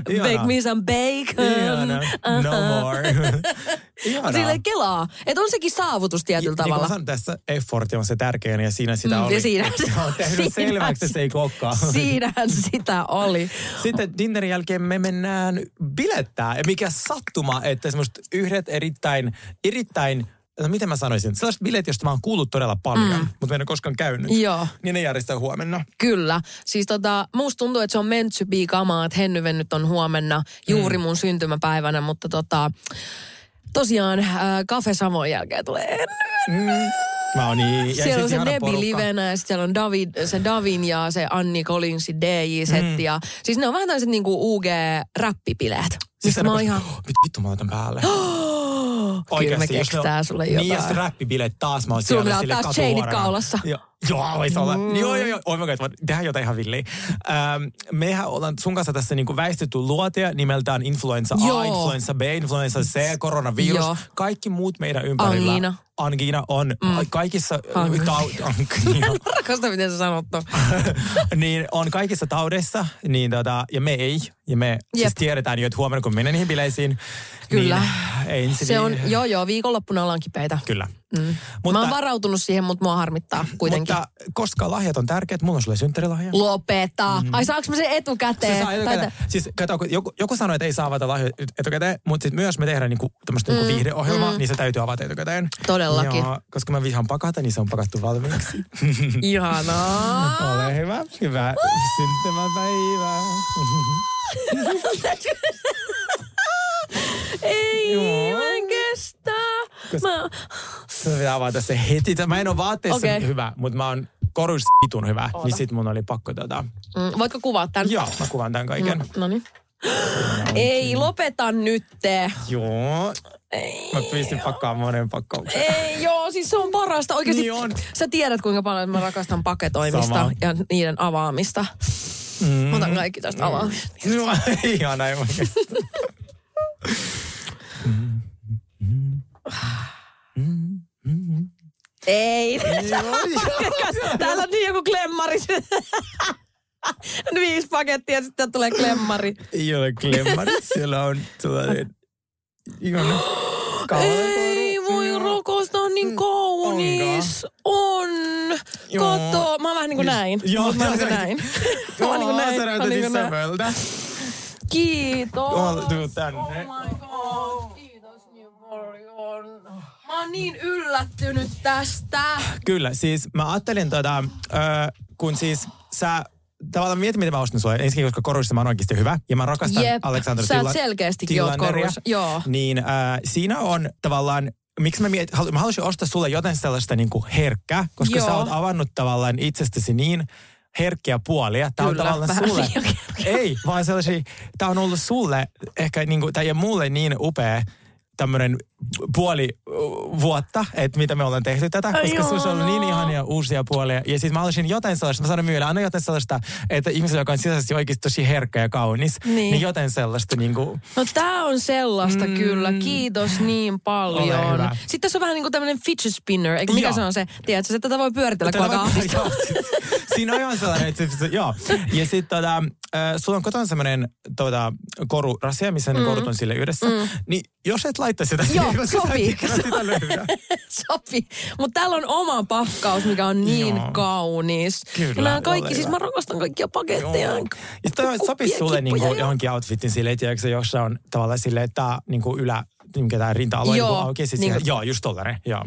Bake (laughs) Ihanaa. me some bacon. Ihana. No Uh-huh. more. (laughs) Ihanaa. Silleen kelaa. Että on sekin saavutus tietyllä Niin kuin tavalla. sanon, tässä effort on se tärkein ja siinä sitä Mm, oli. ja siinä- se on tehnyt siinä- selväksi, että se ei kokkaa. Siinähän sitä oli. Sitten dinnerin jälkeen me mennään bilettää. Ja mikä sattuma, että semmoista yhdet erittäin, erittäin No miten mä sanoisin? Sellaiset bileet, joista mä oon kuullut todella paljon, mm. mutta mä en ole koskaan käynyt. Joo. Niin ne järjestää huomenna. Kyllä. Siis tota, musta tuntuu, että se on meant to be kamaa, että Hennyven nyt on huomenna juuri mun syntymäpäivänä, mutta tota, tosiaan äh, Cafe Savon jälkeen tulee Henny. Mä oon niin. ja Siellä on se Nebi livenä ja sitten siellä on David, se Davin ja se Anni Collinsin DJ-setti. Ja, siis ne on vähän tällaiset niinku UG-räppipileet. Siis Mistä mä oon ihan... (gasps) Vittu mä otan päälle. (gasps) Kyllä me keksitään sulle Niin, jotain. jos räppibileet taas mä oon Sulla siellä taas chainit kaulassa. Joo, joo voisi olla. Mm. Joo, joo, joo. Oh my god, tehdään jotain ihan villiä. Ähm, mehän ollaan sun kanssa tässä niinku väistetty luotia nimeltään influenza A, Joo. influenza B, influenza C, koronavirus. Joo. Kaikki muut meidän ympärillä. Angina. Angina on mm. kaikissa Angina. taut, (laughs) angina, (laughs) Rakasta, miten sä sanot ton. (laughs) niin on kaikissa taudeissa, niin tota, ja me ei. Ja me siis Jep. tiedetään jo, että huomenna kun menen niihin bileisiin, Kyllä. niin ensi Se on, vi- joo joo, viikonloppuna ollaan kipeitä. Kyllä. Mm. Mutta, Mä oon varautunut siihen, mutta mua harmittaa kuitenkin. mutta koska lahjat on tärkeät, mulla on sulle synttärilahja. Lopeta. Mm. Ai saaks mä sen etukäteen? Se saa etukäteen. Tai- Siis kato, kun joku, joku sanoi, että ei saa avata lahjoja etukäteen, mutta sitten myös me tehdään niinku, tämmöistä niinku viihdeohjelmaa, niin se täytyy avata etukäteen. Mm. Todellakin. Ja, koska mä vihaan pakata, niin se on pakattu valmiiksi. (laughs) Ihanaa. Ole hyvä. Hyvää syntymäpäivää. (laughs) Ei, Joo. Mä en kestä. Koska- Mä, Se pitää avata se heti. Mä en ole vaatteissa Okei. hyvä, mutta mä oon koruissa vitun hyvä. Niin sit mun oli pakko tota... mm, voitko kuvaa tän? Joo, mä kuvan tämän kaiken. No niin. Ei, lopeta nyt. Joo. Ei. Mä pistin pakkaamaan monen pakkauksen. Ei, joo, siis se on parasta. Oikeasti, Niin on. sä tiedät kuinka paljon mä rakastan paketoimista Sama. ja niiden avaamista. Mm. Mä otan kaikki tästä avaamista. No, (laughs) ihan näin (laughs) Ei. Täällä on niin joku klemmari. Viisi pakettia ja sitten tulee klemmari. Ei ole klemmari, siellä on sellainen ihana Ei voi rakastaa niin kaunis. On. Joo. Kato. Mä oon vähän niin kuin näin. Joo, mä oon niin kuin näin. (laughs) Mä oon niin kuin näin. Sä näytät niin. Isabelta. Kiitos. Tuu tänne. Oh my god. Kiitos niin paljon. Mä oon niin yllättynyt tästä. Kyllä, siis mä ajattelin tota, ö, kun siis sä tavallaan mietin, miten mä ostin sulle. Ensinnäkin, koska koruissa mä oon oikeasti hyvä. Ja mä rakastan Jep, Aleksandr sä Tilla- selkeästikin oot koruissa. Joo. Niin äh, siinä on tavallaan miksi mä, mietin, mä halusin ostaa sulle jotain sellaista niin kuin herkkää, koska Joo. sä oot avannut tavallaan itsestäsi niin herkkiä puolia. Tää Kyllä, on tavallaan sulle. Ei, vaan sellaisia, tää on ollut sulle ehkä niin kuin, tai mulle niin upea tämmöinen puoli uh, vuotta, että mitä me ollaan tehty tätä, Ai koska sinussa on ollut niin ihania uusia puolia. Ja siis mä haluaisin jotain sellaista, mä sanon myydä, anna jotain sellaista, että ihmisellä, joka on sisäisesti oikeasti tosi herkkä ja kaunis, niin, Niin. jotain sellaista niin kuin, No tää on sellaista mm. kyllä. Kiitos niin paljon. Sitten tässä on vähän niin kuin tämmöinen fidget spinner. Eikö mikä Joo. se on se? Tiedätkö, että tätä voi pyöritellä, kun alkaa (laughs) Siinä on ihan sellainen, että se, joo. Ja sitten tota, äh, sulla on kotona semmoinen tota, korurasia, missä ne korut on sille yhdessä. Mm. Niin jos et laittaa sitä Joo, sä et sopii. (laughs) Sopi. Mutta täällä on oma pakkaus, mikä on niin Joo. kaunis. Kyllä, ja nämä kaikki, siis mä rakastan kaikkia paketteja. Joo. Ja sitten Kuppia, sopisi sulle niinku johonkin outfitin silleen, tiedätkö, jossa on tavallaan silleen, että tää niinku ylä, mikä tämä rinta-alue Joo, niinku auki. Sit niin niin joo, just tollanen, joo.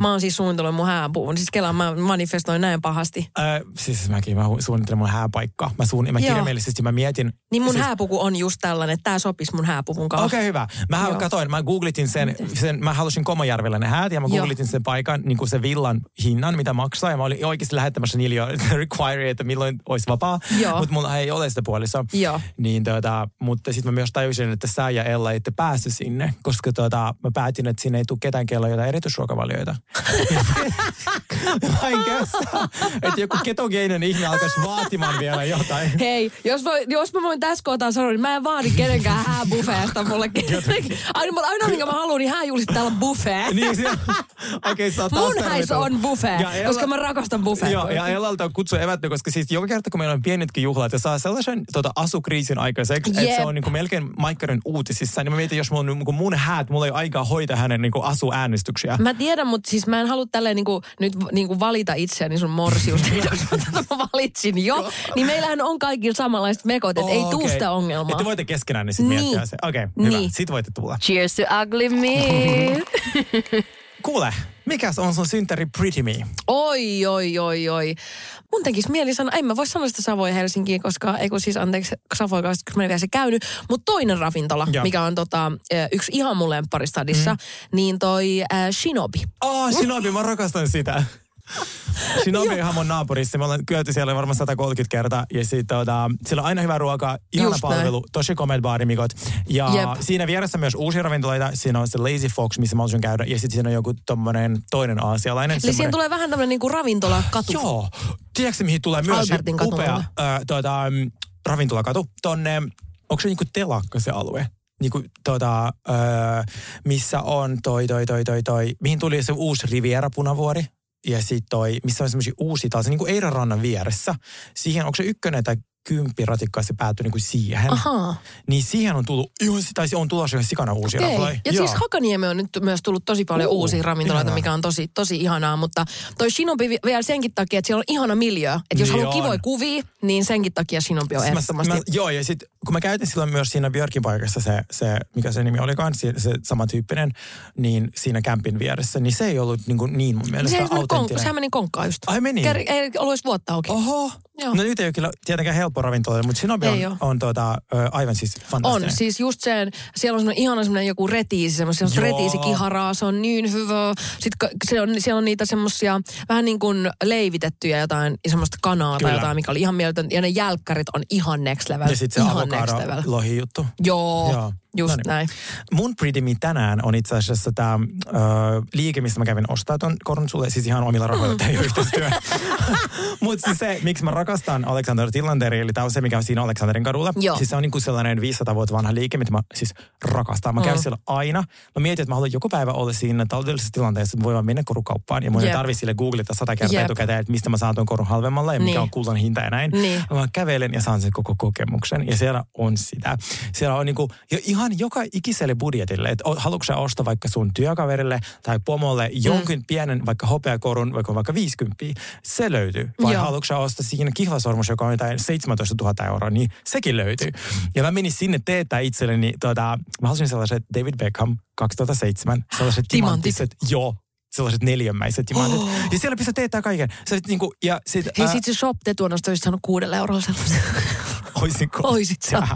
Mä oon siis suunnitellut mun hääpuun. Siis Kelan mä manifestoin näin pahasti. Ö, siis mäkin mä suunnittelen mun hääpaikkaa. Mä, suun, mä Joo. kirjaimellisesti mä mietin. Niin mun siis, hääpuku on just tällainen, että tää sopisi mun hääpuvun kanssa. Okei, okay, hyvä. Mä Joo. katoin, mä googlitin sen, sen, mä halusin Komojärvellä ne häät ja mä Joo. googlitin sen paikan, niin kuin se villan hinnan, mitä maksaa. Ja mä olin oikeasti lähettämässä niille jo (laughs) require, että milloin olisi vapaa. Joo. Mutta mulla ei ole sitä puolisoa. Joo. Niin tota, mutta sitten mä myös tajusin, että sä ja Ella ette päässyt sinne, koska tota, mä päätin, että sinne ei tule ketään, kello jotain erityisruokavalioita. Mä en kestä, että joku ketogeinen ihminen alkaisi vaatimaan vielä jotain. Hei, jos, voi, jos mä voin tässä kohtaa sanoa, niin mä en vaadi kenenkään hääbuffeesta mulle. aina, aina minkä mä haluan, niin hääjulistit täällä on buffet. Niin se, okei, okay, sä Mun häissä tervetuloa. on buffet, Ja Ella- koska mä rakastan buffet. Joo, ja Ellalta on kutsu evätty, koska siis joka kerta, kun meillä on pienetkin juhlat ja saa sellaisen tota, asukriisin aikaiseksi, että Jep. se on niin kuin melkein Maikkarin uutisissa, niin mä mietin, jos mulla on niin kuin mun häät, mulla ei ole aikaa hoitaa hänen niin kuin asuäänestyksiä. Mä tiedän, mutta siis mä en halua tälleen niinku, nyt niinku valita itseäni sun morsiusta. (laughs) Jos mä valitsin jo, niin meillähän on kaikilla samanlaiset mekot, että ei tuu Okei. sitä ongelmaa. Että voitte keskenään niin sit Niin. miettiä se. Okei, okay, hyvä. Niin. Sit voitte tulla. Cheers to ugly me. Kuule, mikäs on sun synttäri Pretty Me? Oi, oi, oi, oi. Mun tekisi mieli sanoa, en mä voi sanoa sitä Savoy Helsinkiin, koska, ei kun siis anteeksi Savoy koska mä en vielä se käynyt, mutta toinen ravintola, Joo. mikä on tota, yksi ihan mun lempparistadissa, mm. niin toi äh, Shinobi. Oh, Shinobi, mä rakastan sitä. Shinobi on ihan mun naapurissa. Me ollaan kyöty siellä varmaan 130 kertaa. Ja sit, tota, siellä on aina hyvä ruoka, ihana Just palvelu, tosi komeat baarimikot. Ja Jep. siinä vieressä myös uusia ravintoloita. Siinä on se Lazy Fox, missä mä haluaisin käydä. Ja sitten siinä on joku tommonen toinen aasialainen. Eli siihen semmonen- tulee vähän tämmöinen niinku ravintola katu. Joo. Tiedätkö mihin tulee myös upea äh, mm, ravintolakatu? Tonne, onko se niinku telakka se alue? Niinku, tota, äh, missä on toi, toi, toi, toi, toi, mihin tuli se uusi Riviera Punavuori? Ja sitten toi, missä on semmoisia uusia taas, niinku Eiran rannan vieressä. Siihen, onko se ykkönen tai kymppi ratikkaa se päättyy niinku siihen. Ahaa. Niin siihen on tullut, ihan, tai on tulossa ihan sikana uusia Okei. ravintoloita. Ja siis Hakaniemi on nyt myös tullut tosi paljon Uu, uusia ravintoloita, ihanaa. mikä on tosi, tosi ihanaa. Mutta toi Shinobi vi- vielä senkin takia, että siellä on ihana miljö. Että jos Niin haluaa kivoja kuvia, niin senkin takia Shinobi on Siis ehdottomasti. Joo, ja sitten kun mä käytin silloin myös siinä Björkin paikassa se, se mikä se nimi olikaan, se, se samantyyppinen, niin siinä kämpin vieressä, niin se ei ollut niin, kuin niin mun se, mielestä ei meni kon, autenttinen. sehän meni konkkaan just. Ai meni? Ker- ei ollut edes vuotta auki. Oho. Joo. No nyt ei ole kyllä tietenkään helppo ravintola, mutta Shinobi on, oo. on tuota, aivan siis On, fantastinen. siis just sen, siellä on semmoinen ihana semmoinen joku retiisi, semmoista Joo. retiisikiharaa, se on niin hyvä. Sitten se on, siellä on niitä semmoisia vähän niin kuin leivitettyjä jotain, semmoista kanaa Kyllä. tai jotain, mikä oli ihan mieletön. Ja ne jälkkärit on ihan next level. ja sitten se ihan next level. lohi juttu. Joo, Joo. Just Noniin. näin. Mun pretty tänään on itse asiassa tämä liike, mistä mä kävin ostaa ton korun sulle, siis ihan omilla rahoilla, mm. ei yhteistyö. (laughs) Mutta siis se, miksi mä rakastan Alexander Tillanderi, eli tämä on se, mikä on siinä Alexanderin kadulla. Joo. Siis se on niinku sellainen 500 vuotta vanha liike, mitä mä siis rakastan. Mä käyn Mm. siellä aina. Mä mietin, että mä haluan joku päivä olla siinä taloudellisessa tilanteessa, että voin mennä korukauppaan. Ja mun ei Jep. tarvi sille googlita sata kertaa Jep. etukäteen, että mistä mä saan ton korun halvemmalla ja mikä Niin. on kultan hinta ja näin. Niin. Mä kävelen ja saan sen koko kokemuksen. Ja siellä on sitä. Siellä on niinku, ihan joka ikiselle budjetille. Että haluatko ostaa vaikka sun työkaverille tai pomolle jonkin pienen vaikka hopeakorun, vaikka vaikka 50, se löytyy. Vai Joo. haluatko ostaa siinä kihlasormus, joka on jotain 17 000 euroa, niin sekin löytyy. Ja mä menin sinne teettää itselleni, tota, mä halusin sellaiset David Beckham 2007, sellaiset timanttiset, joo, sellaiset neljänmäiset timantit. Oh. Ja siellä pistää teettää kaiken. Sä niinku, ja sit, Hei, ää, sit se shop tetuonosta olisi saanut kuudella eurolla sellaisen. Oisinko? Oisit sä. (laughs)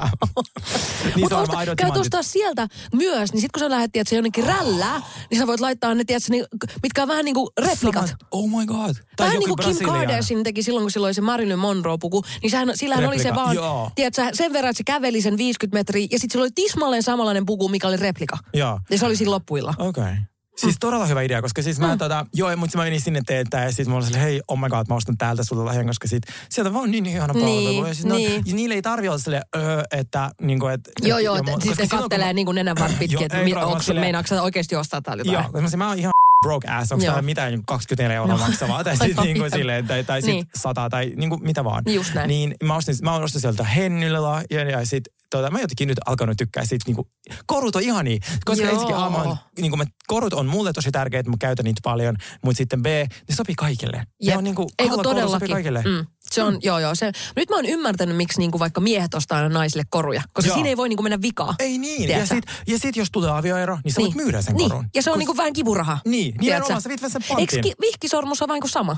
Niin Mutta osta, timantit. ostaa sieltä myös, niin sit kun sä lähdet, tiedät, se jonnekin rällää, niin sä voit laittaa ne, tiedät, niin, mitkä on vähän niin kuin replikat. Samat- Oh my god. Vähän niin kuin Kim. Kardashian teki silloin, kun sillä oli se Marilyn Monroe-puku, niin sehän, sillähän oli se Replika, vaan, joo. tiedätkö, sen verran, että se käveli sen 50 metriä, ja sitten sillä oli tismalleen samanlainen puku, mikä oli replika. Joo. Ja se oli siinä loppuilla. Okei. Okay. Siis todella hyvä idea, koska siis mä, mm. tota, joo, mutta mä menin sinne teettää ja sitten mä olin silleen, hei, oh my god, mä ostan täältä sulle lahjan, koska sit, sieltä vaan niin ihana palvelu. Niin, ja, on- niin. ja niillä ei tarvi olla silleen, öö, että niinku, et, Joo, et- joo, ja että mu- sitten koska silloin, kun kattelee mä- niin kuin nenänvarret pitkin, Joo, että onko se, meinaatko sä oikeasti ostaa täällä jotain. Joo, koska mä, mä oon ihan broke ass, onko täällä mitään niin 24 euroa Joo. maksavaa, tai sitten niin jep. silleen, tai, tai sit Niin. 100 tai niin kuin mitä vaan. Just näin. Niin mä ostin, mä ostin sieltä Hennylle lahjan ja sit tota, mä jotenkin nyt alkanut tykkää siitä niinku, korut on ihania, koska Joo. ensinnäkin A, mä oon, niinku, mä, korut on mulle tosi tärkeitä, mä käytän niitä paljon, mutta sitten B, ne sopii kaikille. Ne Jep. on niinku, Ei kun halpa koru sopii todellakin. kaikille. Mm. Se on, joo joo. Se, nyt mä oon ymmärtänyt, miksi niinku vaikka miehet ostaa aina naisille koruja. Koska Joo. siinä ei voi niinku mennä vikaa. Ei niin. Ja Tiedätkö? sit, ja sit jos tulee avioero, niin sä voit myydä sen niin. korun. Ja se on Kos- niinku vähän kivuraha. Niin, nimenomaan sä viit sen Eikö pantin. ki- vihkisormus on vähän kuin sama?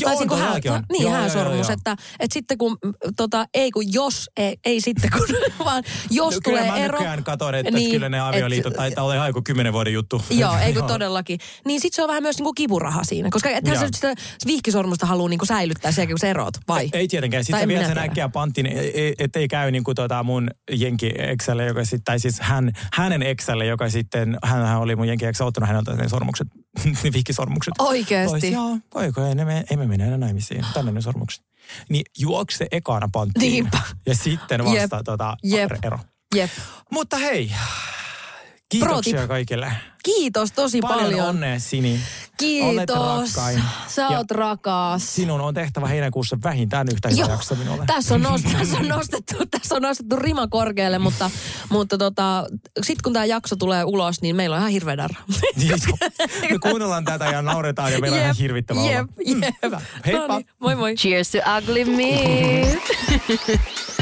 Joo, Tai on, kuin todellakin on. Niin, Joo, joo, hääsormus. joo, joo. Että, että sitten kun, tota, ei kun jos, ei, ei sitten kun, (laughs) vaan jos No, kyllä tulee mä ero. nykyään katon, että Niin, kyllä ne avioliitot et- taitaa olla ihan joku kymmenen vuoden juttu. (laughs) Joo, ei kun todellakin. Niin sit se on vähän myös niinku kipuraha siinä. Koska ethän sä nyt sitä vihkisormusta halua niinku säilyttää sen kun sä eroot, vai? Ei tietenkään. Tai Sitten minä sen äkkiä panttiin, ettei käy niin kuin tota mun jenki Excelle, joka sitten, tai siis hän, hänen Excelle, joka sitten, hän oli mun jenki Excel ottanut häneltä ne sormukset, (laughs) ne vihkisormukset. Oikeesti? Joo, voiko, ei, ne ei me enää naimisiin. Tänne ne sormukset. Niin juokse se ekana panttiin. Niinpä. Ja sitten vasta Jep. tota, Jep. ero. Jep. Mutta hei, kiitoksia tip. kaikille. Kiitos tosi Paljon, paljon. onnea Sini. Kiitos. Sä Ja oot rakas. Sinun on tehtävä heinäkuussa vähintään yhtä hyvä jakso minulle. Tässä on, nost, tässä, on nostettu, tässä on nostettu rima korkealle, mutta, mutta tota, sitten kun tämä jakso tulee ulos, niin meillä on ihan hirveä darra. (laughs) Me kuunnellaan tätä ja nauretaan ja meillä on ihan hirvittävä olla. Jep, jep. Hyvä. Heippa. No niin, moi moi. Cheers to ugly meat. (laughs)